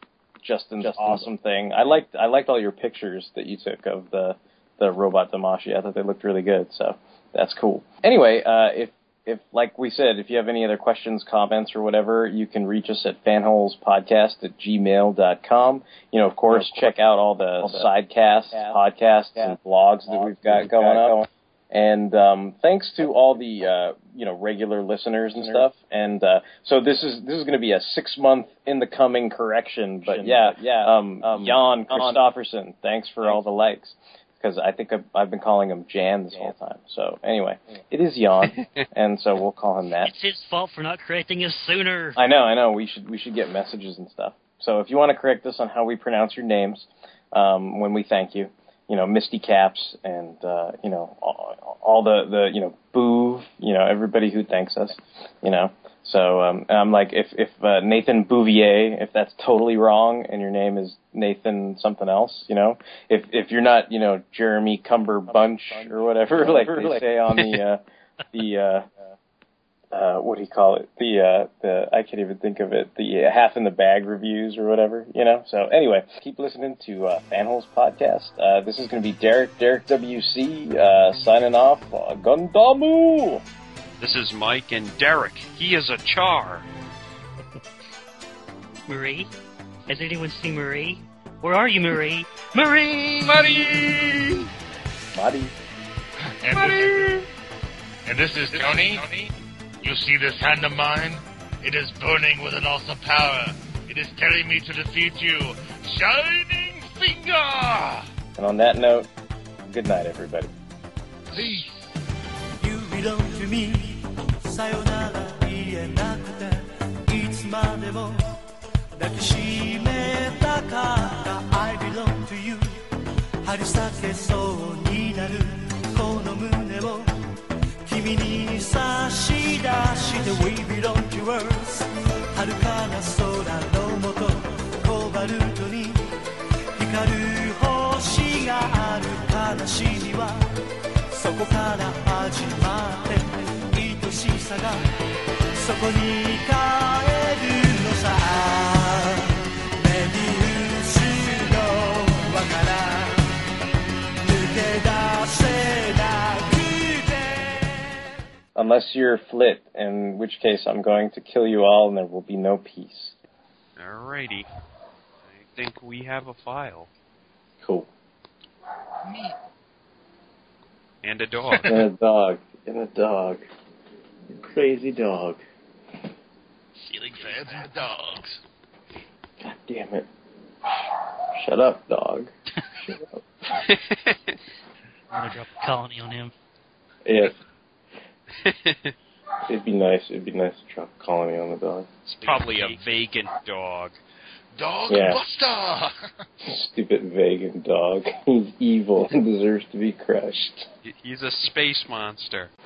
Justin's awesome thing. I liked I liked all your pictures that you took of the the robot Damashii. I thought they looked really good. So that's cool. Anyway, uh, if if like we said, if you have any other questions, comments, or whatever, you can reach us at fanholespodcast at gmail.com. You know, of course, check out all the sidecasts, podcasts, and blogs that we've got going up. And um, thanks to all the uh, you know regular listeners and stuff. And uh, so this is this is going to be a six month in the coming correction. But yeah, yeah. Um, Jan Christofferson, thanks for all the likes because I think I've, I've been calling him Jan this whole time. So anyway, it is Jan, and so we'll call him that. it's his fault for not correcting us sooner I know, I know. We should we should get messages and stuff. So if you want to correct us on how we pronounce your names um, when we thank you, you know, Misty Caps and uh, you know all, all the the you know Boov, you know everybody who thanks us, you know. So um, I'm like, if if uh, Nathan Bouvier, if that's totally wrong, and your name is Nathan something else, you know, if if you're not, you know, Jeremy Cumber Bunch or whatever, like they say on the uh, the uh, uh, what do you call it? The uh, the I can't even think of it. The uh, half in the bag reviews or whatever, you know. So anyway, keep listening to uh, Fanholes podcast. Uh, this is going to be Derek Derek WC uh, signing off. Uh, Gundamu. this is Mike and Derek. He is a char. Marie has anyone seen Marie where are you Marie Marie Marie Buddy. And this, and this is Tony. You see this hand of mine? It is burning with an awesome power. It is telling me to defeat you. Shining Finger! And on that note, Good night, everybody. Peace. You belong to me さよなら言えなくていつまでも抱きしめたかった I belong to you 張り裂けそうになるこの胸を 君に差し出して We belong to earth 遥かな空のもとコバルトに光る星がある。悲しみはそこから始まって愛しさがそこに帰る。Unless you're Flit, in which case I'm going to kill you all and there will be no peace. Alrighty. I think we have a file. Cool. Me. And a dog. And a dog. And a dog. Crazy dog. Ceiling fans and dogs. God damn it. Shut up, dog. Shut up. I'm gonna drop a colony on him. Yes. It'd be nice. It'd be nice to drop a colony on the dog. It's probably a vacant dog. Dog Yeah. Buster! Stupid Vagan dog. He's evil and deserves to be crushed. He's a space monster.